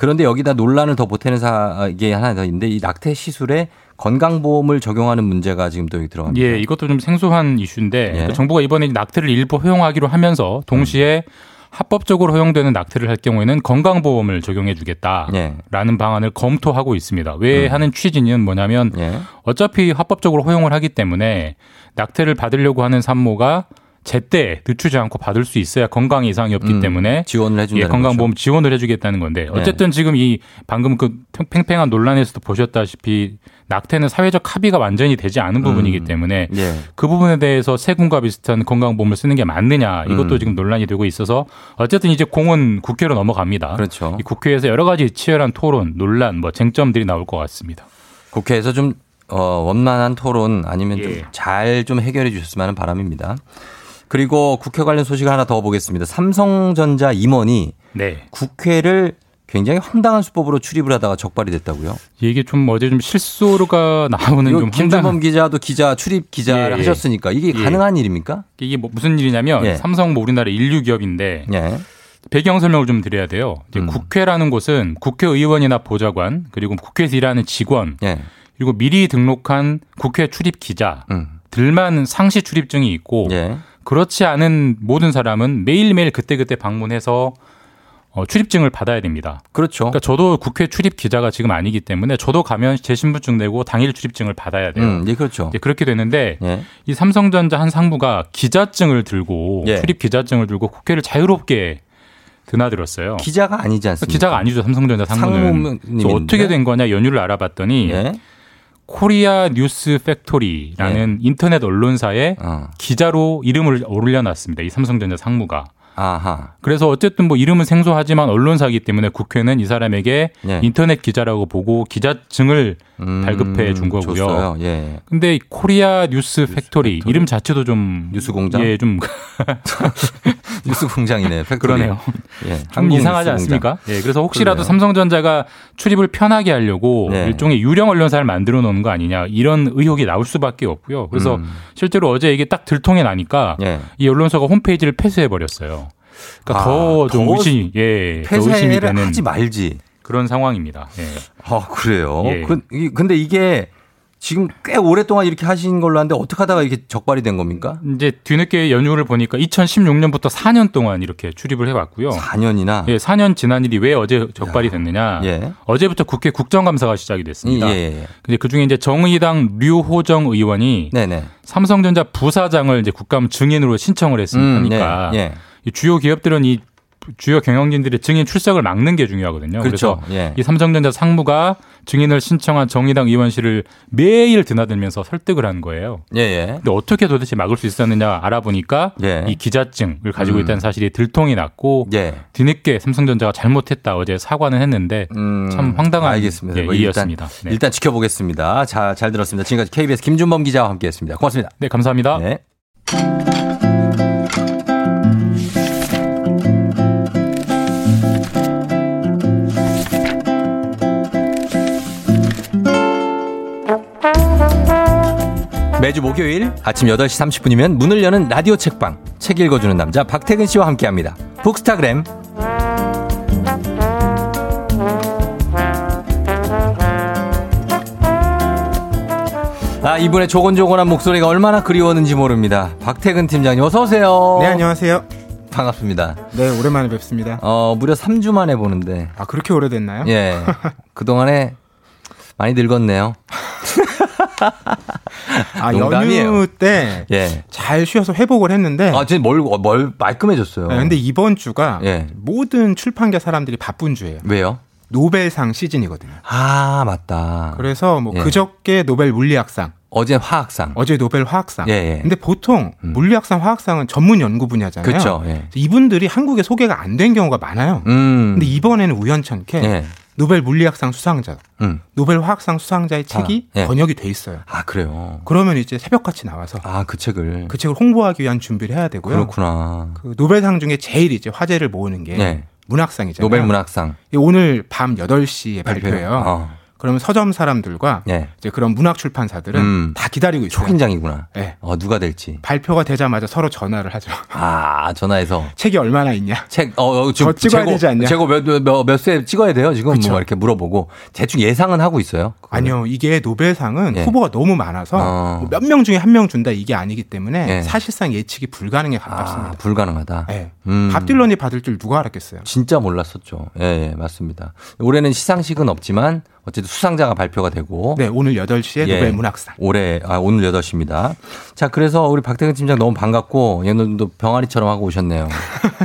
A: 그런데 여기다 논란을 더 보태는 사게 하나 더 있는데 이 낙태 시술에 건강보험을 적용하는 문제가 지금 또 여기 들어갑니다.
O: 예, 이것도 좀 생소한 이슈인데
A: 예.
O: 그 정부가 이번에 낙태를 일부 허용하기로 하면서 동시에
A: 음.
O: 합법적으로 허용되는 낙태를 할 경우에는 건강보험을 적용해 주겠다라는
A: 예.
O: 방안을 검토하고 있습니다. 왜
A: 음.
O: 하는 취지는 뭐냐면
A: 예.
O: 어차피 합법적으로 허용을 하기 때문에 낙태를 받으려고 하는 산모가 제때 늦추지 않고 받을 수 있어야 건강 이상이 없기
A: 음,
O: 때문에
A: 지원을 해준다는
O: 예, 건강보험 지원을 해주겠다는 건데 어쨌든 지금 이 방금 그 팽팽한 논란에서도 보셨다시피 낙태는 사회적 합의가 완전히 되지 않은 부분이기 때문에
A: 예.
O: 그 부분에 대해서 세금과 비슷한 건강보험을 쓰는 게 맞느냐 이것도
A: 음.
O: 지금 논란이 되고 있어서 어쨌든 이제 공은 국회로 넘어갑니다.
A: 그렇죠.
O: 이 국회에서 여러 가지 치열한 토론, 논란, 뭐 쟁점들이 나올 것 같습니다.
A: 국회에서 좀 어, 원만한 토론 아니면
O: 예.
A: 좀잘좀 해결해 주셨으면 하는 바람입니다. 그리고 국회 관련 소식 하나 더 보겠습니다. 삼성전자 임원이
O: 네.
A: 국회를 굉장히 황당한 수법으로 출입을 하다가 적발이 됐다고요.
O: 이게 좀 어제 좀 실수가 [laughs] 나오는 좀
A: 김준범
O: 황당한
A: 기자도 기자 출입 기자를
O: 예, 예.
A: 하셨으니까 이게
O: 예.
A: 가능한 일입니까?
O: 이게 뭐 무슨 일이냐면
A: 예.
O: 삼성 뭐 우리나라 인류 기업인데
A: 예.
O: 배경 설명을 좀 드려야 돼요.
A: 음.
O: 국회라는 곳은 국회의원이나 보좌관 그리고 국회에서 일하는 직원
A: 예.
O: 그리고 미리 등록한 국회 출입 기자
A: 음.
O: 들만 상시 출입증이 있고
A: 예.
O: 그렇지 않은 모든 사람은 매일매일 그때그때 방문해서 어, 출입증을 받아야 됩니다.
A: 그렇죠.
O: 그러니까 저도 국회 출입 기자가 지금 아니기 때문에 저도 가면 제 신분증 내고 당일 출입증을 받아야 돼요.
A: 음, 예, 그렇죠.
O: 이제 그렇게 되는데
A: 예.
O: 이 삼성전자 한 상무가 기자증을 들고
A: 예.
O: 출입 기자증을 들고 국회를 자유롭게 드나들었어요.
A: 기자가 아니지 않습니까?
O: 기자가 아니죠 삼성전자 상무는. 어떻게 된 거냐 연유를 알아봤더니
A: 예.
O: 코리아 뉴스 팩토리라는 인터넷 언론사에
A: 어.
O: 기자로 이름을 올려놨습니다. 이 삼성전자 상무가.
A: 아하.
O: 그래서 어쨌든 뭐 이름은 생소하지만 언론사이기 때문에 국회는 이 사람에게
A: 예.
O: 인터넷 기자라고 보고 기자증을 발급해 준 거고요.
A: 음, 줬어요. 예.
O: 근데 이 코리아 뉴스, 팩토리, 이름 자체도 좀
A: 뉴스 공장?
O: 예, 좀 [laughs] [laughs]
A: 뉴스 공장이네. 팩토리.
O: 그러네요. [laughs]
A: 예.
O: 좀 이상하지. 않습니까? 예, 그래서 혹시라도
A: 그러네요.
O: 삼성전자가 출입을 편하게 하려고
A: 네.
O: 일종의 유령 언론사를 만들어 놓은 거 아니냐 이런 의혹이 나올 수밖에 없고요. 그래서
A: 음.
O: 실제로 어제 이게 딱 들통이 나니까
A: 예.
O: 이 언론사가 홈페이지를 폐쇄해 버렸어요. 그러니까
A: 아, 더좀더
O: 의심이 예,
A: 폐쇄를
O: 되는
A: 하지 말지.
O: 그런 상황입니다. 예.
A: 아, 그래요.
O: 예.
A: 그, 이- 근데 이게 지금 꽤 오랫동안 이렇게 하신 걸로 아는데 어떻게 하다가 이렇게 적발이 된 겁니까?
O: 이제 뒤늦게 연휴를 보니까 2016년부터 4년 동안 이렇게 출입을 해왔고요.
A: 4년이나.
O: 예, 4년 지난 일이 왜 어제 적발이 됐느냐?
A: 예.
O: 어제부터 국회 국정감사가 시작이 됐습니다.
A: 예, 예, 예.
O: 근데 그 중에 이제 정의당 류호정 의원이
A: 네네.
O: 삼성전자 부사장을 이제 국감 증인으로 신청을 했으니까
A: 음, 네, 예.
O: 이 주요 기업들은 이 주요 경영진들의 증인 출석을 막는 게 중요하거든요.
A: 그렇죠.
O: 래서
A: 예.
O: 이 삼성전자 상무가 증인을 신청한 정의당 의원실을 매일 드나들면서 설득을 한 거예요.
A: 예, 예.
O: 근데 어떻게 도대체 막을 수 있었느냐 알아보니까
A: 예.
O: 이 기자증을 가지고
A: 음.
O: 있다는 사실이 들통이 났고
A: 예.
O: 뒤늦게 삼성전자가 잘못했다 어제 사과는 했는데 참 황당한
A: 음, 알겠습니다.
O: 예,
A: 뭐
O: 일이었습니다.
A: 일단,
O: 네.
A: 일단 지켜보겠습니다. 자, 잘 들었습니다. 지금까지 KBS 김준범 기자와 함께했습니다. 고맙습니다.
O: 네, 감사합니다.
A: 네. 매주 목요일 아침 8시 30분이면 문을 여는 라디오 책방 책 읽어주는 남자 박태근 씨와 함께합니다. 북스타그램 아 이분의 조곤조곤한 목소리가 얼마나 그리웠는지 모릅니다. 박태근 팀장님 어서 오세요.
P: 네, 안녕하세요.
A: 반갑습니다.
P: 네, 오랜만에 뵙습니다.
A: 어 무려 3주 만에 보는데
P: 아, 그렇게 오래됐나요?
A: 예 [laughs] 그동안에 많이 늙었네요.
P: 아. 연휴 때
A: 예.
P: 잘 쉬어서 회복을 했는데.
A: 아, 진짜 뭘, 뭘 말끔해졌어요.
P: 네, 근데 이번 주가
A: 예.
P: 모든 출판계 사람들이 바쁜 주예요.
A: 왜요?
P: 노벨상 시즌이거든요.
A: 아, 맞다.
P: 그래서 뭐
A: 예.
P: 그저께 노벨 물리학상,
A: 어제 화학상.
P: 어제 노벨 화학상.
A: 예, 예.
P: 근데 보통 물리학상, 화학상은 전문 연구 분야잖아요.
A: 그쵸, 예.
P: 이분들이 한국에 소개가 안 된 경우가 많아요.
A: 음.
P: 근데 이번에는 우연찮게
A: 예.
P: 노벨 물리학상 수상자,
A: 음.
P: 노벨 화학상 수상자의 책이
A: 예.
P: 번역이 돼 있어요.
A: 아, 그래요.
P: 그러면 이제 새벽같이 나와서
A: 아, 그 책을.
P: 그 책을 홍보하기 위한 준비를 해야 되고요.
A: 그렇구나.
P: 그 노벨상 중에 제일 이제 화제를 모으는 게
A: 예.
P: 문학상이잖아요.
A: 노벨 문학상.
P: 이 오늘 밤 8시에
A: 발표요?
P: 발표해요.
A: 어.
P: 그러면 서점 사람들과
A: 예.
P: 이제 그런 문학 출판사들은
A: 음.
P: 다 기다리고 있어요.
A: 초긴장이구나.
P: 네.
A: 어, 누가 될지.
P: 발표가 되자마자 서로 전화를 하죠.
A: 아, 전화해서. [laughs]
P: 책이 얼마나 있냐?
A: 책, 어, 어 지금
P: 더 찍어야
A: 재고,
P: 되지 않냐?
A: 재고 몇, 몇, 몇 세 찍어야 돼요? 지금
P: 그쵸.
A: 뭐 이렇게 물어보고. 대충 예상은 하고 있어요.
P: 아니요, 이게 노벨상은
A: 예.
P: 후보가 너무 많아서
A: 어.
P: 몇명 중에 한 명 준다 이게 아니기 때문에
A: 예.
P: 사실상 예측이 불가능에 가깝습니다.
A: 아, 불가능하다.
P: 네.
A: 음.
P: 밥 딜런이 받을 줄 누가 알았겠어요?
A: 진짜 몰랐었죠. 예, 예, 맞습니다. 올해는 시상식은 없지만 어쨌든 수상자가 발표가 되고
P: 네, 오늘 8시에
A: 예.
P: 노벨 문학상.
A: 올해 아 오늘 8시입니다. 자, 그래서 우리 박태근 팀장 너무 반갑고 얘는도 병아리처럼 하고 오셨네요.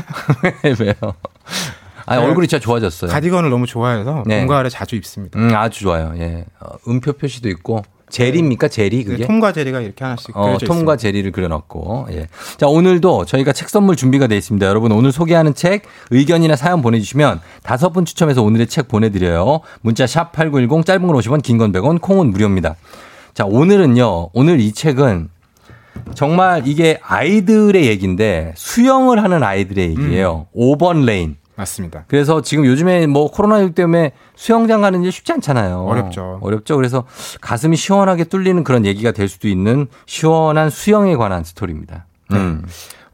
A: [laughs] 왜요? 아,
P: 네.
A: 얼굴이 진짜 좋아졌어요.
P: 가디건을 너무 좋아해서
A: 네.
P: 봄 가을에 자주 입습니다.
A: 음, 아주 좋아요. 예. 어, 음표 표시도 있고 제리입니까? 제리 그게?
P: 네, 톰과 제리가 이렇게 하나씩
A: 어,
P: 그려져
A: 톰과
P: 있습니다.
A: 제리를 그려놨고, 예. 자, 오늘도 저희가 책 선물 준비가 되어 있습니다. 여러분, 오늘 소개하는 책, 의견이나 사연 보내주시면 다섯 분 추첨해서 오늘의 책 보내드려요. 문자 샵 8910, 짧은 건 50원, 긴 건 100원, 콩은 무료입니다. 자, 오늘은요, 오늘 이 책은 정말 이게 아이들의 얘기인데 수영을 하는 아이들의 얘기예요. 5번 레인.
P: 맞습니다.
A: 그래서 지금 요즘에 뭐 코로나19 때문에 수영장 가는 게 쉽지 않잖아요.
P: 어렵죠.
A: 어렵죠. 그래서 가슴이 시원하게 뚫리는 그런 얘기가 될 수도 있는 시원한 수영에 관한 스토리입니다.
P: 네.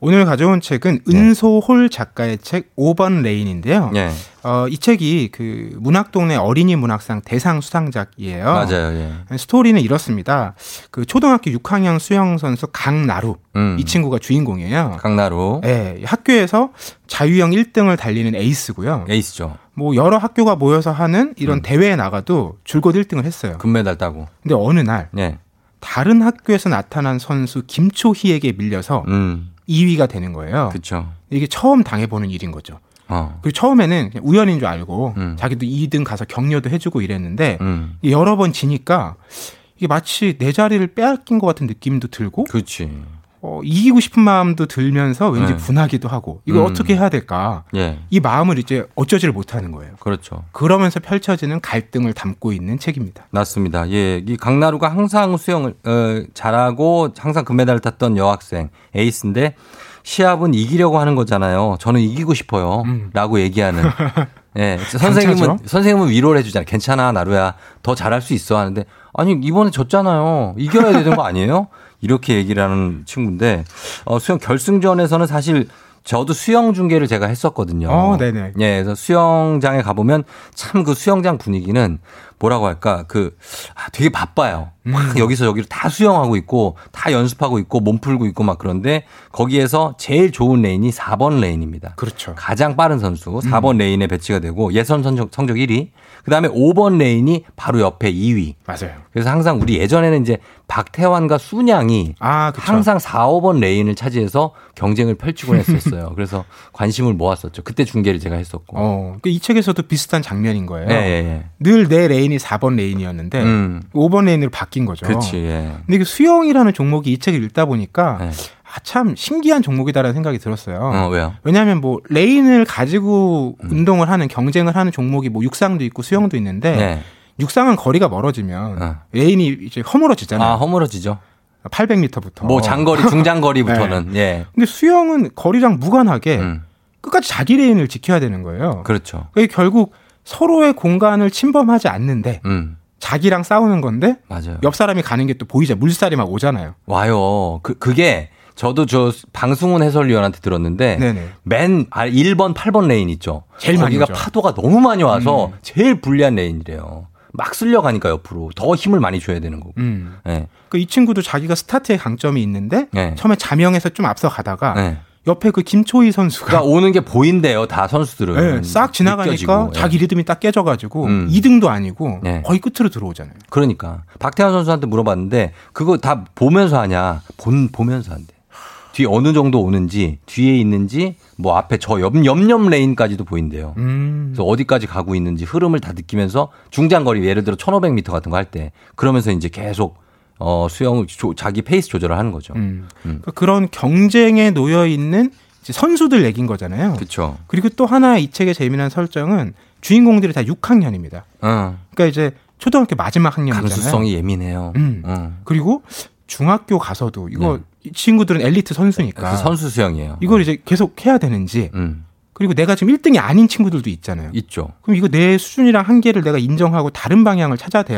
A: 음.
P: 오늘 가져온 책은 은소홀 작가의 책 5번 레인인데요.
A: 예.
P: 어, 이 책이 그 문학동네 어린이 문학상 대상 수상작이에요.
A: 맞아요. 예.
P: 스토리는 이렇습니다. 그 초등학교 6학년 수영 선수 강나루
A: 음.
P: 이 친구가 주인공이에요.
A: 강나루.
P: 네, 학교에서 자유형 1등을 달리는 에이스고요.
A: 에이스죠.
P: 뭐 여러 학교가 모여서 하는 이런
A: 음.
P: 대회에 나가도 줄곧 1등을 했어요.
A: 금메달 따고.
P: 근데 어느 날
A: 예.
P: 다른 학교에서 나타난 선수 김초희에게 밀려서
A: 음.
P: 2위가 되는 거예요.
A: 그렇죠.
P: 이게 처음 당해보는 일인 거죠.
A: 어.
P: 그리고 처음에는 우연인 줄 알고
A: 음.
P: 자기도 2등 가서 격려도 해주고 이랬는데
A: 음.
P: 여러 번 지니까 이게 마치 내 자리를 빼앗긴 것 같은 느낌도 들고
A: 그렇지.
P: 어, 이기고 싶은 마음도 들면서 왠지
A: 네.
P: 분하기도 하고 이걸
A: 음.
P: 어떻게 해야 될까
A: 예.
P: 이 마음을 이제 어쩌지를 못하는 거예요.
A: 그렇죠.
P: 그러면서 펼쳐지는 갈등을 담고 있는 책입니다.
A: 맞습니다. 예. 이 강나루가 항상 수영을 어, 잘하고 항상 금메달을 탔던 여학생 에이스인데 시합은 이기려고 하는 거잖아요. 저는 이기고 싶어요. 라고 얘기하는. [laughs] 예. 선생님은
P: 음. 강차죠?
A: 선생님은 위로를 해 주잖아요. 괜찮아. 나루야. 더 잘할 수 있어 하는데 아니 이번에 졌잖아요. 이겨야 되는 거 아니에요? 이렇게 얘기를 하는 친구인데 어, 수영 결승전에서는 사실 저도 수영 중계를 제가 했었거든요.
P: 어, 네네.
A: 예, 그래서 수영장에 가보면 참 그 수영장 분위기는 뭐라고 할까 그 아, 되게 바빠요. 막 여기서 여기로 다 수영하고 있고 다 연습하고 있고 몸 풀고 있고 막 그런데 거기에서 제일 좋은 레인이 4번 레인입니다.
P: 그렇죠.
A: 가장 빠른 선수 4번 레인에 배치가 되고 예선 성적, 성적 1위. 그다음에 5번 레인이 바로 옆에 2위.
P: 맞아요.
A: 그래서 항상 우리 예전에는 이제 박태환과 쑨양이
P: 아.
A: 항상 4, 5번 레인을 차지해서 경쟁을 펼치곤 했었어요. [laughs] 그래서 관심을 모았었죠. 그때 중계를 제가 했었고.
P: 어, 그 이 책에서도 비슷한 장면인 거예요.
A: 예, 예, 예.
P: 늘 내 레인이 4번 레인이었는데
A: 음.
P: 5번 레인으로 바뀐 거죠.
A: 그렇지. 예.
P: 근데 그 수영이라는 종목이 이 책을 읽다 보니까
A: 네.
P: 아, 참 신기한 종목이다라는 생각이 들었어요.
A: 어, 왜요?
P: 왜냐하면 뭐 레인을 가지고 운동을 하는 경쟁을 하는 종목이 뭐 육상도 있고 수영도 있는데
A: 네.
P: 육상은 거리가 멀어지면
A: 어.
P: 레인이 이제 허물어지잖아요.
A: 아, 허물어지죠.
P: 800m부터.
A: 뭐 장거리, 중장거리부터는 [laughs] 예.
P: 근데 수영은 거리랑 무관하게
A: 음.
P: 끝까지 자기 레인을 지켜야 되는 거예요.
A: 그렇죠.
P: 결국 서로의 공간을 침범하지 않는데
A: 음.
P: 자기랑 싸우는 건데
A: 맞아요.
P: 옆 사람이 가는 게 또 보이자 물살이 막 오잖아요.
A: 와요. 그 그게 저도 저 방승훈 해설위원한테 들었는데
P: 네네.
A: 맨 아, 1번, 8번 레인 있죠.
P: 제일
A: 거기가
P: 오죠.
A: 파도가 너무 많이 와서
P: 음.
A: 제일 불리한 레인이래요. 막 쓸려가니까 옆으로 더 힘을 많이 줘야 되는 거고.
P: 음.
A: 예.
P: 그이 친구도 자기가 스타트에 강점이 있는데
A: 네.
P: 처음에 잠영에서 좀 앞서 가다가
A: 네.
P: 옆에 그 김초희 선수가
A: 그러니까 오는 게 보인대요. 다 선수들은.
P: 네, 싹 지나가니까
A: 느껴지고. 예.
P: 자기 리듬이 딱 깨져가지고
A: 음.
P: 2등도 아니고
A: 네.
P: 거의 끝으로 들어오잖아요.
A: 그러니까 박태환 선수한테 물어봤는데 그거 다 보면서 하냐? 본 보면서 한대. 뒤 어느 정도 오는지 뒤에 있는지 뭐 앞에 저 옆, 옆옆 레인까지도 보인대요.
P: 음.
A: 그래서 어디까지 가고 있는지 흐름을 다 느끼면서 중장거리 예를 들어 1500m 같은 거 할 때 그러면서 이제 계속 어 수영을 조- 자기 페이스 조절을 하는 거죠.
P: 음.
A: 음.
P: 그런 경쟁에 놓여 있는 선수들 얘기인 거잖아요.
A: 그렇죠.
P: 그리고 또 하나 이 책의 재미난 설정은 주인공들이 다 6학년입니다.
A: 어.
P: 그러니까 이제 초등학교 마지막 학년이잖아요.
A: 감수성이 예민해요.
P: 음.
A: 어.
P: 그리고 중학교 가서도 이거 이 친구들은 엘리트 선수니까
A: 그 선수 수영이에요.
P: 이걸 이제 계속 해야 되는지
A: 음.
P: 그리고 내가 지금 1등이 아닌 친구들도 있잖아요.
A: 있죠.
P: 그럼 이거 내 수준이랑 한계를 내가 인정하고 다른 방향을 찾아야 돼,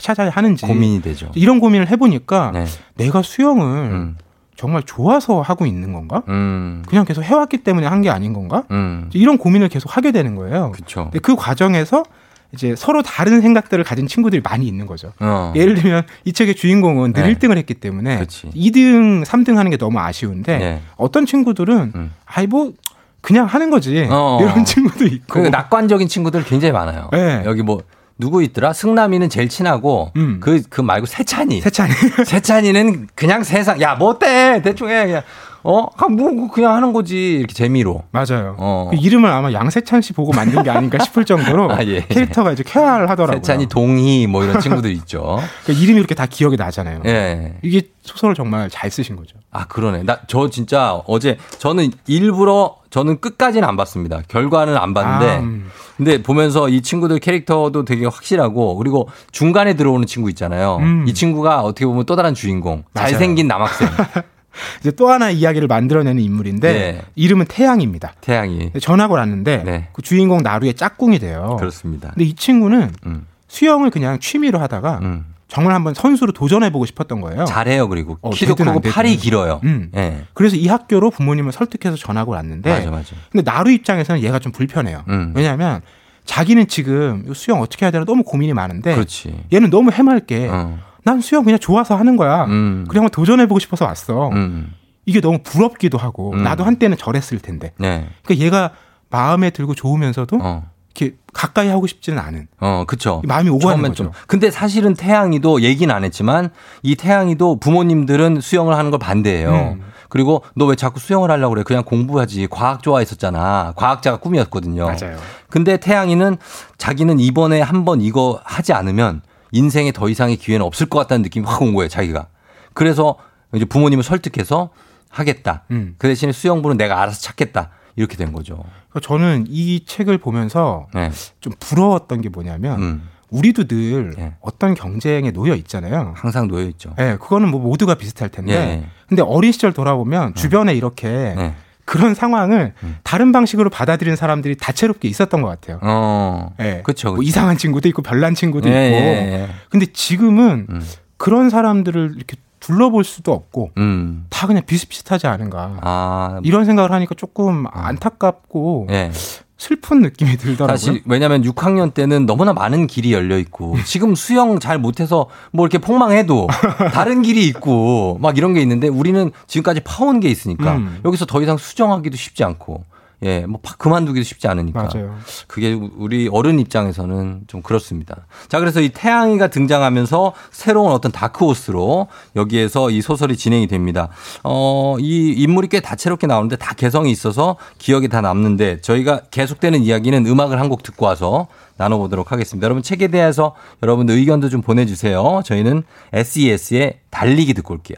P: 찾아야 하는지
A: 고민이 되죠.
P: 이런 고민을 해보니까
A: 네.
P: 내가 수영을
A: 음.
P: 정말 좋아서 하고 있는 건가?
A: 음.
P: 그냥 계속 해왔기 때문에 한 게 아닌 건가?
A: 음.
P: 이런 고민을 계속 하게 되는 거예요.
A: 그렇죠.
P: 근데 그 과정에서 이제 서로 다른 생각들을 가진 친구들이 많이 있는 거죠.
A: 어.
P: 예를 들면 이 책의 주인공은 늘
A: 네.
P: 1등을 했기 때문에
A: 그렇지.
P: 2등, 3등 하는 게 너무 아쉬운데
A: 네.
P: 어떤 친구들은
A: 음.
P: 아이 뭐 그냥 하는 거지
A: 어.
P: 이런 친구도 있고
A: 그 낙관적인 친구들 굉장히 많아요.
P: 네.
A: 여기 뭐 누구 있더라? 승남이는 제일 친하고
P: 음.
A: 그그 말고 세찬이.
P: 세찬이 [laughs]
A: 세찬이는 그냥 세상 야 뭐 어때 대충 해 그냥 어 뭐 그냥 하는 거지 이렇게 재미로.
P: 맞아요.
A: 어.
P: 그 이름을 아마 양세찬 씨 보고 만든 게 아닌가 싶을 정도로 [laughs]
A: 아, 예.
P: 캐릭터가 이제 쾌활 하더라고요.
A: 세찬이 동희 뭐 이런 친구들 있죠.
P: 그 이름이 이렇게 다 기억이 나잖아요.
A: 예.
P: 이게 소설을 정말 잘 쓰신 거죠.
A: 아 그러네. 나 저 진짜 어제 저는 일부러 저는 끝까지는 안 봤습니다. 결과는 안 봤는데
P: 아, 음.
A: 근데 보면서 이 친구들 캐릭터도 되게 확실하고 그리고 중간에 들어오는 친구 있잖아요.
P: 음.
A: 이 친구가 어떻게 보면 또 다른 주인공.
P: 맞아요.
A: 잘생긴 남학생. [laughs]
P: 이제 또 하나 이야기를 만들어내는 인물인데
A: 네.
P: 이름은 태양입니다.
A: 태양이.
P: 전학을 왔는데
A: 네.
P: 그 주인공 나루의 짝꿍이 돼요.
A: 그렇습니다.
P: 근데 이 친구는
A: 음.
P: 수영을 그냥 취미로 하다가 정말 한번 선수로 도전해보고 싶었던 거예요.
A: 잘해요 그리고
P: 어,
A: 키도 크고. 팔이 길어요.
P: 음.
A: 예.
P: 그래서 이 학교로 부모님을 설득해서 전학을 왔는데
A: 맞아 맞아.
P: 근데 나루 입장에서는 얘가 좀 불편해요.
A: 음.
P: 왜냐하면 자기는 지금 수영 어떻게 해야 되나 너무 고민이 많은데
A: 그렇지.
P: 얘는 너무 해맑게
A: 어.
P: 난 수영 그냥 좋아서 하는 거야.
A: 음.
P: 그래 한번 도전해보고 싶어서 왔어.
A: 음.
P: 이게 너무 부럽기도 하고
A: 음.
P: 나도 한때는 저랬을 텐데.
A: 네.
P: 그러니까 얘가 마음에 들고 좋으면서도
A: 어.
P: 이렇게 가까이 하고 싶지는 않은.
A: 어, 그쵸.
P: 마음이 오가는 거죠.
A: 좀. 근데 사실은 태양이도 얘기는 안 했지만 이 태양이도 부모님들은 수영을 하는 걸 반대해요.
P: 음.
A: 그리고 너 왜 자꾸 수영을 하려고 그래? 그냥 공부하지. 과학 좋아했었잖아. 과학자가 꿈이었거든요.
P: 맞아요.
A: 근데 태양이는 자기는 이번에 한번 이거 하지 않으면 인생에 더 이상의 기회는 없을 것 같다는 느낌이 확 온 거예요, 자기가. 그래서 이제 부모님을 설득해서 하겠다.
P: 음.
A: 그 대신에 수영부는 내가 알아서 찾겠다. 이렇게 된 거죠.
P: 그러니까 저는 이 책을 보면서
A: 네.
P: 좀 부러웠던 게 뭐냐면
A: 음.
P: 우리도 늘
A: 네.
P: 어떤 경쟁에 놓여 있잖아요.
A: 항상 놓여 있죠.
P: 예, 그거는 뭐 모두가 비슷할 텐데.
A: 예.
P: 근데 어린 시절 돌아보면 주변에 이렇게
A: 네.
P: 그런 상황을 다른 방식으로 받아들이는 사람들이 다채롭게 있었던 것 같아요.
A: 어.
P: 예.
A: 그쵸,
P: 뭐. 이상한 친구도 있고 별난 친구도
A: 예,
P: 있고.
A: 예, 예.
P: 근데 지금은
A: 음.
P: 그런 사람들을 이렇게 둘러볼 수도 없고
A: 음.
P: 다 그냥 비슷비슷하지 않은가.
A: 아.
P: 이런 생각을 하니까 조금 안타깝고
A: 예.
P: 슬픈 느낌이 들더라고요.
A: 사실 왜냐하면 6학년 때는 너무나 많은 길이 열려 있고 지금 수영 잘 못해서 뭐 이렇게 폭망해도 [laughs] 다른 길이 있고 막 이런 게 있는데 우리는 지금까지 파온 게 있으니까
P: 음.
A: 여기서 더 이상 수정하기도 쉽지 않고 예, 뭐 파- 그만두기도 쉽지 않으니까.
P: 맞아요.
A: 그게 우리 어른 입장에서는 좀 그렇습니다. 자, 그래서 이 태양이가 등장하면서 새로운 어떤 다크호스로 여기에서 이 소설이 진행이 됩니다. 어, 이 인물이 꽤 다채롭게 나오는데 다 개성이 있어서 기억에 다 남는데 저희가 계속되는 이야기는 음악을 한 곡 듣고 와서 나눠보도록 하겠습니다. 여러분 책에 대해서 여러분 의견도 좀 보내주세요. 저희는 SES의 달리기 듣고 올게요.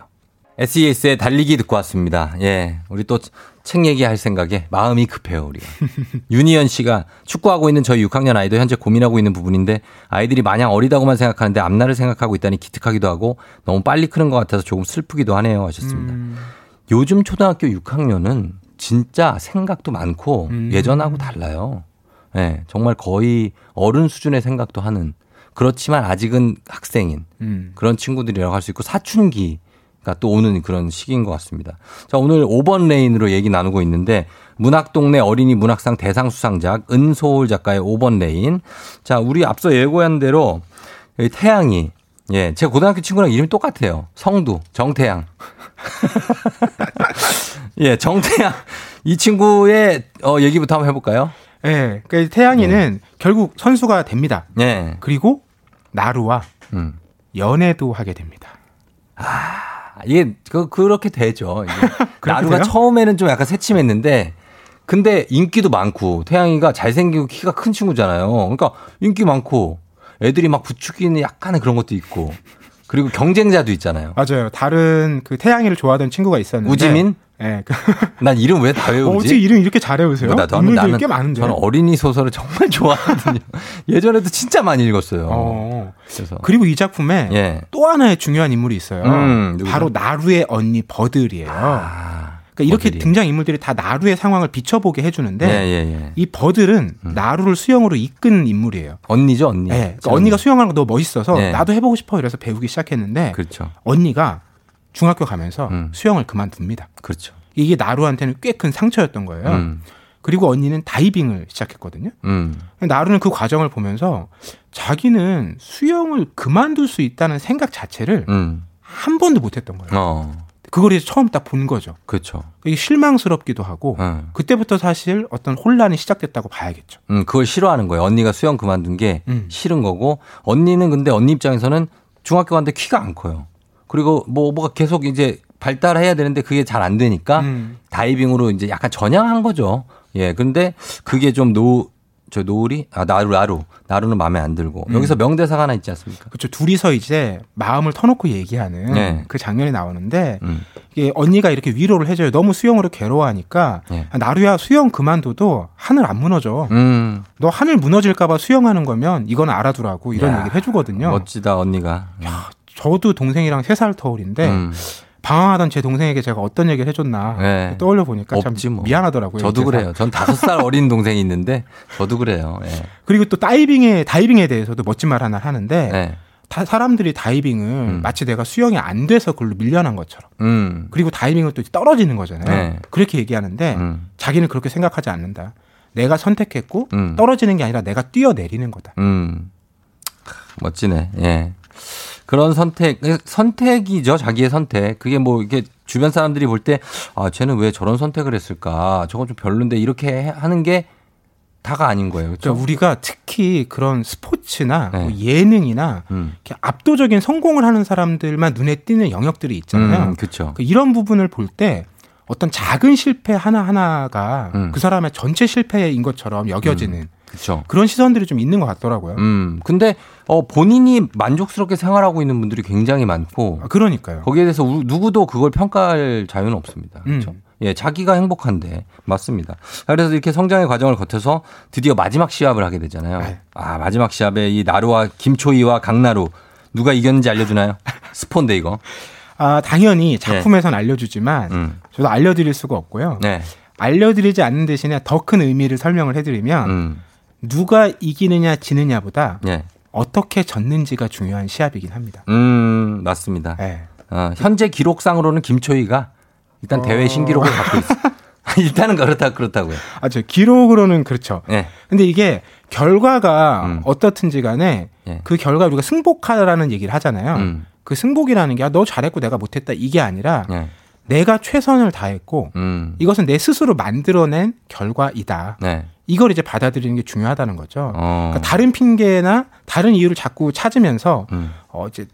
A: SES의 달리기 듣고 왔습니다. 예. 우리 또 책 얘기할 생각에 마음이 급해요, 우리가. [laughs] 윤희연 씨가 축구하고 있는 저희 6학년 아이도 현재 고민하고 있는 부분인데 아이들이 마냥 어리다고만 생각하는데 앞날을 생각하고 있다니 기특하기도 하고 너무 빨리 크는 것 같아서 조금 슬프기도 하네요. 하셨습니다. 요즘 초등학교 6학년은 진짜 생각도 많고
P: 음.
A: 예전하고 달라요. 예. 정말 거의 어른 수준의 생각도 하는 그렇지만 아직은 학생인
P: 음.
A: 그런 친구들이라고 할 수 있고 사춘기가 또 오는 그런 시기인 것 같습니다. 자, 오늘 5번 레인으로 얘기 나누고 있는데 문학동네 어린이 문학상 대상 수상작 은소홀 작가의 5번 레인. 자, 우리 앞서 예고한 대로 이 태양이 예, 제 고등학교 친구랑 이름이 똑같아요. 성도, 정태양. [laughs] 예, 정태양. 이 친구의 어, 얘기부터 한번 해볼까요?
P: 예. 그러니까 태양이는 결국 선수가 됩니다.
A: 예.
P: 그리고 나루와
A: 음.
P: 연애도 하게 됩니다.
A: 아, 이게 그 그렇게 되죠. [laughs] 나루가
P: 돼요?
A: 처음에는 좀 약간 새침했는데 근데 인기도 많고 태양이가 잘생기고 키가 큰 친구잖아요. 그러니까 인기 많고 애들이 막 부추기는 약간의 그런 것도 있고 그리고 경쟁자도 있잖아요.
P: 맞아요. 다른 그 태양이를 좋아하던 친구가 있었는데.
A: 우지민?
P: 예. 그- [laughs]
A: 난 이름 왜다
P: 어,
A: 외우지?
P: 어떻게 이름 이렇게 잘 외우세요?
A: 뭐 나, 저는,
P: 인물들이
A: 나는,
P: 꽤 많은데.
A: 저는 어린이 소설을 정말 [laughs] 좋아하거든요. 예전에도 진짜 많이 읽었어요.
P: 어.
A: 그래서
P: 그리고 이 작품에
A: 예.
P: 또 하나의 중요한 인물이 있어요.
A: 음?
P: 바로 나루의 언니 버들이에요.
A: 아,
P: 그러니까 이렇게
A: 버들이.
P: 등장 인물들이 다 나루의 상황을 비춰보게 해주는데
A: 예, 예, 예.
P: 이 버들은 나루를 수영으로 이끈 인물이에요.
A: 언니죠, 언니.
P: 예. 그러니까 언니가 수영하는 거 너무 멋있어서
A: 예.
P: 나도 해보고 싶어 이래서 배우기 시작했는데
A: 그렇죠.
P: 언니가 중학교 가면서
A: 음.
P: 수영을 그만둡니다.
A: 그렇죠.
P: 이게 나루한테는 꽤 큰 상처였던 거예요.
A: 음.
P: 그리고 언니는 다이빙을 시작했거든요.
A: 음.
P: 나루는 그 과정을 보면서 자기는 수영을 그만둘 수 있다는 생각 자체를
A: 음.
P: 한 번도 못했던 거예요.
A: 어.
P: 그걸 이제 처음 딱 본 거죠.
A: 그렇죠.
P: 이게 실망스럽기도 하고
A: 음.
P: 그때부터 사실 어떤 혼란이 시작됐다고 봐야겠죠.
A: 음, 그걸 싫어하는 거예요. 언니가 수영 그만둔 게
P: 음.
A: 싫은 거고, 언니는 근데 언니 입장에서는 중학교 갔는데 키가 안 커요. 그리고 뭐, 뭐가 계속 이제 발달해야 되는데 그게 잘 안 되니까
P: 음.
A: 다이빙으로 이제 약간 전향한 거죠. 예. 근데 그게 좀 노, 저 노을이? 아, 나루, 나루. 나루는 마음에 안 들고.
P: 음.
A: 여기서 명대사가 하나 있지 않습니까?
P: 그렇죠. 둘이서 이제 마음을 터놓고 얘기하는
A: 네.
P: 그 장면이 나오는데
A: 음.
P: 이게 언니가 이렇게 위로를 해줘요. 너무 수영으로 괴로워하니까
A: 네.
P: 아, 나루야 수영 그만둬도 하늘 안 무너져.
A: 음.
P: 너 하늘 무너질까봐 수영하는 거면 이건 알아두라고 이런
A: 야,
P: 얘기를 해주거든요.
A: 멋지다, 언니가.
P: 저도 동생이랑 세 살 터울인데
A: 음.
P: 방황하던 제 동생에게 제가 어떤 얘기를 해줬나
A: 네.
P: 떠올려 보니까 참
A: 뭐.
P: 미안하더라고요.
A: 저도
P: 이제서.
A: 그래요. 전 다섯 살 어린 동생이 있는데 저도 그래요. 예.
P: 그리고 또 다이빙에 다이빙에 대해서도 멋진 말 하나 하는데
A: 네.
P: 다 사람들이 다이빙을 마치 내가 수영이 안 돼서 그걸로 밀려난 것처럼
A: 음.
P: 그리고 다이빙은 또 떨어지는 거잖아요.
A: 네.
P: 그렇게 얘기하는데
A: 음.
P: 자기는 그렇게 생각하지 않는다. 내가 선택했고
A: 음.
P: 떨어지는 게 아니라 내가 뛰어내리는 거다.
A: 음. 멋지네. 예. 그런 선택, 선택이죠. 자기의 선택. 그게 뭐, 이게 주변 사람들이 볼 때, 아, 쟤는 왜 저런 선택을 했을까? 저건 좀 별론데, 이렇게 해- 하는 게 다가 아닌 거예요. 그렇죠?
P: 그러니까 우리가 특히 그런 스포츠나
A: 네.
P: 뭐 예능이나
A: 음.
P: 이렇게 압도적인 성공을 하는 사람들만 눈에 띄는 영역들이 있잖아요.
A: 음, 그쵸.
P: 그 이런 부분을 볼 때 어떤 작은 실패 하나 하나가
A: 음.
P: 그 사람의 전체 실패인 것처럼 여겨지는
A: 그렇죠.
P: 그런 시선들이 좀 있는 것 같더라고요.
A: 음. 근데 어 본인이 만족스럽게 생활하고 있는 분들이 굉장히 많고
P: 아, 그러니까요.
A: 거기에 대해서 우- 누구도 그걸 평가할 자유는 없습니다.
P: 음.
A: 그렇죠? 예, 자기가 행복한데 맞습니다. 그래서 이렇게 성장의 과정을 거쳐서 드디어 마지막 시합을 하게 되잖아요.
P: 네.
A: 아 마지막 시합에 이 나루와 김초희와 강나루 누가 이겼는지 알려주나요? [laughs] 스폰데 이거.
P: 아, 당연히 작품에선 알려주지만
A: 음.
P: 저도 알려드릴 수가 없고요.
A: 네.
P: 알려드리지 않는 대신에 더 큰 의미를 설명을 해드리면
A: 음.
P: 누가 이기느냐 지느냐보다
A: 예.
P: 어떻게 졌는지가 중요한 시합이긴 합니다.
A: 음 맞습니다.
P: 네.
A: 어, 현재 기록상으로는 김초희가 일단 대회
P: 어.
A: 신기록을 갖고 있어. [laughs] [laughs] 일단은 그렇다 그렇다고요.
P: 아, 저 기록으로는 그렇죠.
A: 예.
P: 근데 이게 결과가
A: 음.
P: 어떻든지 간에
A: 예.
P: 그 결과 우리가 승복하라는 얘기를 하잖아요.
A: 음.
P: 그 승복이라는 게 아, 너 잘했고 내가 못했다 이게 아니라
A: 예.
P: 내가 최선을 다했고
A: 음.
P: 이것은 내 스스로 만들어낸 결과이다.
A: 네.
P: 이걸 이제 받아들이는 게 중요하다는 거죠.
A: 어.
P: 그러니까 다른 핑계나 다른 이유를 자꾸 찾으면서
A: 음.
P: 어 이제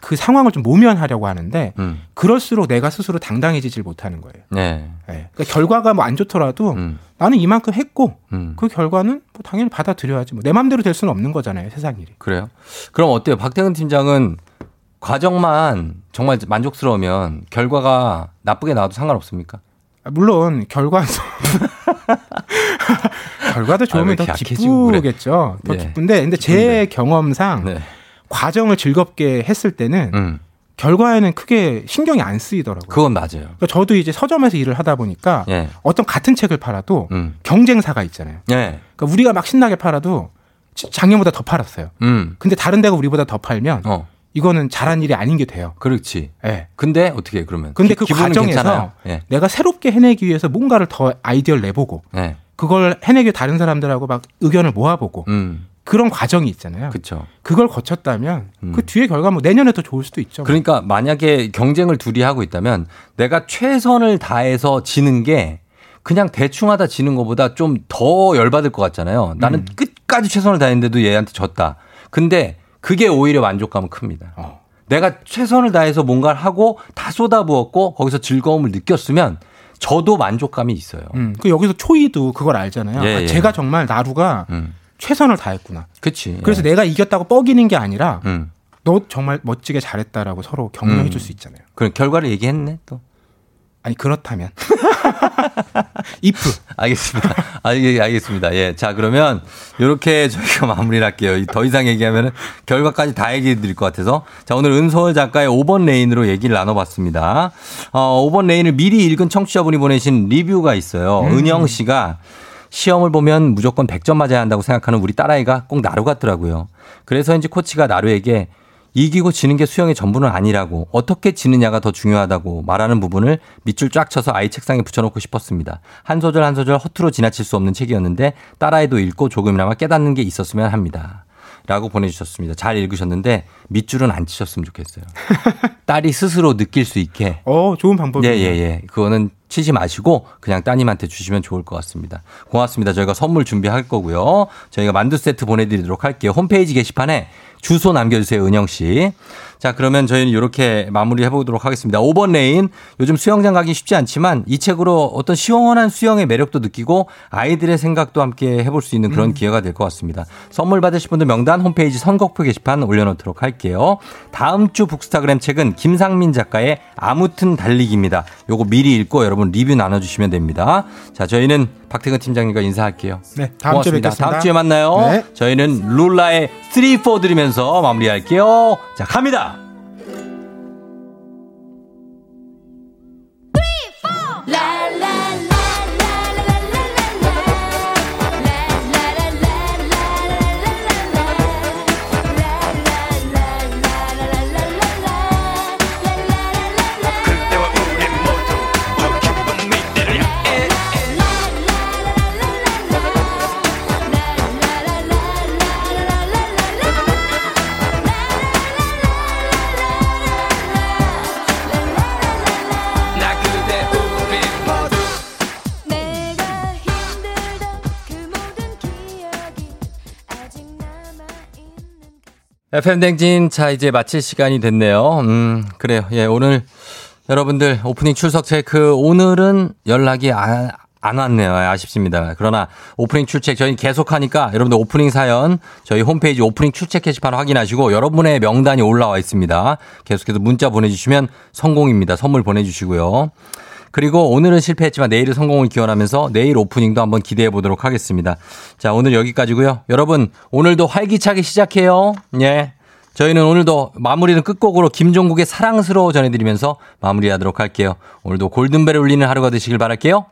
P: 그 상황을 좀 모면하려고 하는데
A: 음.
P: 그럴수록 내가 스스로 당당해지질 못하는 거예요.
A: 네.
P: 예. 그러니까 결과가 뭐 안 좋더라도
A: 음.
P: 나는 이만큼 했고
A: 음.
P: 그 결과는 뭐 당연히 받아들여야지. 뭐 내 마음대로 될 수는 없는 거잖아요, 세상 일이.
A: 그래요? 그럼 어때요? 박태근 팀장은 과정만 정말 만족스러우면 결과가 나쁘게 나와도 상관없습니까?
P: 아, 물론 결과도 [laughs] 결과도 좋으면
A: 왜
P: 더? 기쁘겠죠. 더
A: 예.
P: 기쁜데 근데 제 경험상
A: 네.
P: 과정을 즐겁게 했을 때는
A: 음.
P: 결과에는 크게 신경이 안 쓰이더라고요.
A: 그건 맞아요.
P: 그러니까 저도 이제 서점에서 일을 하다 보니까
A: 예.
P: 어떤 같은 책을 팔아도
A: 음.
P: 경쟁사가 있잖아요.
A: 예.
P: 그러니까 우리가 막 신나게 팔아도 지- 작년보다 더 팔았어요.
A: 음.
P: 근데 다른 데가 우리보다 더 팔면
A: 어.
P: 이거는 잘한 일이 아닌 게 돼요.
A: 그렇지.
P: 예.
A: 근데 어떻게 해, 그러면?
P: 근데
A: 기-
P: 그 과정에서.
A: 예.
P: 내가 새롭게 해내기 위해서 뭔가를 더 아이디어를 내보고
A: 예.
P: 그걸 해내기 위해 다른 사람들하고 막 의견을 모아보고
A: 음.
P: 그런 과정이 있잖아요.
A: 그렇죠.
P: 그걸 거쳤다면
A: 음.
P: 그 뒤에 결과 뭐 내년에 더 좋을 수도 있죠.
A: 그러니까 만약에 경쟁을 둘이 하고 있다면 내가 최선을 다해서 지는 게 그냥 대충 하다 지는 것보다 좀 더 열받을 것 같잖아요. 나는
P: 음.
A: 끝까지 최선을 다했는데도 얘한테 졌다. 근데 그게 오히려 만족감은 큽니다.
P: 어.
A: 내가 최선을 다해서 뭔가를 하고 다 쏟아부었고 거기서 즐거움을 느꼈으면 저도 만족감이 있어요.
P: 음, 그 여기서 초이도 그걸 알잖아요.
A: 예,
P: 아,
A: 예.
P: 제가 정말 나루가
A: 음.
P: 최선을 다했구나.
A: 그치.
P: 그래서
A: 예.
P: 내가 이겼다고 뻐기는 게 아니라
A: 음.
P: 너 정말 멋지게 잘했다라고 서로 격려해
A: 음.
P: 줄수 있잖아요.
A: 그럼 결과를 얘기했네 또.
P: 아니 그렇다면 [laughs] if
A: 알겠습니다. 아, 예, 알겠습니다. 예. 자, 그러면 이렇게 저희가 마무리를 할게요. 더 이상 얘기하면 결과까지 다 얘기해 드릴 것 같아서. 자, 오늘 은소홀 작가의 5번 레인으로 얘기를 나눠 봤습니다. 어, 5번 레인을 미리 읽은 청취자분이 보내신 리뷰가 있어요.
P: 음.
A: 은영 씨가 시험을 보면 무조건 100점 맞아야 한다고 생각하는 우리 딸아이가 꼭 나루 같더라고요. 그래서인지 코치가 나루에게 이기고 지는 게 수영의 전부는 아니라고 어떻게 지느냐가 더 중요하다고 말하는 부분을 밑줄 쫙 쳐서 아이 책상에 붙여놓고 싶었습니다. 한 소절 한 소절 허투루 지나칠 수 없는 책이었는데 딸아이도 읽고 조금이나마 깨닫는 게 있었으면 합니다. 라고 보내주셨습니다. 잘 읽으셨는데 밑줄은 안 치셨으면 좋겠어요. [laughs] 딸이 스스로 느낄 수 있게.
P: 어 좋은 방법이에요.
A: 예, 예, 예. 그거는 치지 마시고 그냥 따님한테 주시면 좋을 것 같습니다. 고맙습니다. 저희가 선물 준비할 거고요. 저희가 만두 세트 보내드리도록 할게요. 홈페이지 게시판에 주소 남겨주세요, 은영 씨. 자, 그러면 저희는 이렇게 마무리 해보도록 하겠습니다. 5번 레인. 요즘 수영장 가기 쉽지 않지만 이 책으로 어떤 시원한 수영의 매력도 느끼고 아이들의 생각도 함께 해볼 수 있는 그런 기회가 될 것 같습니다. 선물 받으실 분들 명단 홈페이지 선곡표 게시판 올려놓도록 할게요. 다음 주 북스타그램 책은 김상민 작가의 아무튼 달리기입니다. 요거 미리 읽고 여러분 리뷰 나눠주시면 됩니다. 자, 저희는 박태근 팀장님과 인사할게요.
P: 네, 다음 주에
A: 고맙습니다.
P: 뵙겠습니다.
A: 다음 주에 만나요.
P: 네.
A: 저희는 룰라의 3, 4 들으면서 마무리할게요. 자, 갑니다. FM 댕진, 자, 이제 마칠 시간이 됐네요. 음, 그래요. 예, 오늘 여러분들 오프닝 출석 체크, 오늘은 연락이 안, 안 왔네요. 아쉽습니다. 그러나 오프닝 출첵 저희 계속 하니까 여러분들 오프닝 사연 저희 홈페이지 오프닝 출첵 게시판 확인하시고 여러분의 명단이 올라와 있습니다. 계속해서 문자 보내주시면 성공입니다. 선물 보내주시고요. 그리고 오늘은 실패했지만 내일은 성공을 기원하면서 내일 오프닝도 한번 기대해 보도록 하겠습니다. 자, 오늘 여기까지고요. 여러분, 오늘도 활기차게 시작해요. 예. 저희는 오늘도 마무리는 끝곡으로 김종국의 사랑스러워 전해드리면서 마무리하도록 할게요. 오늘도 골든벨을 울리는 하루가 되시길 바랄게요.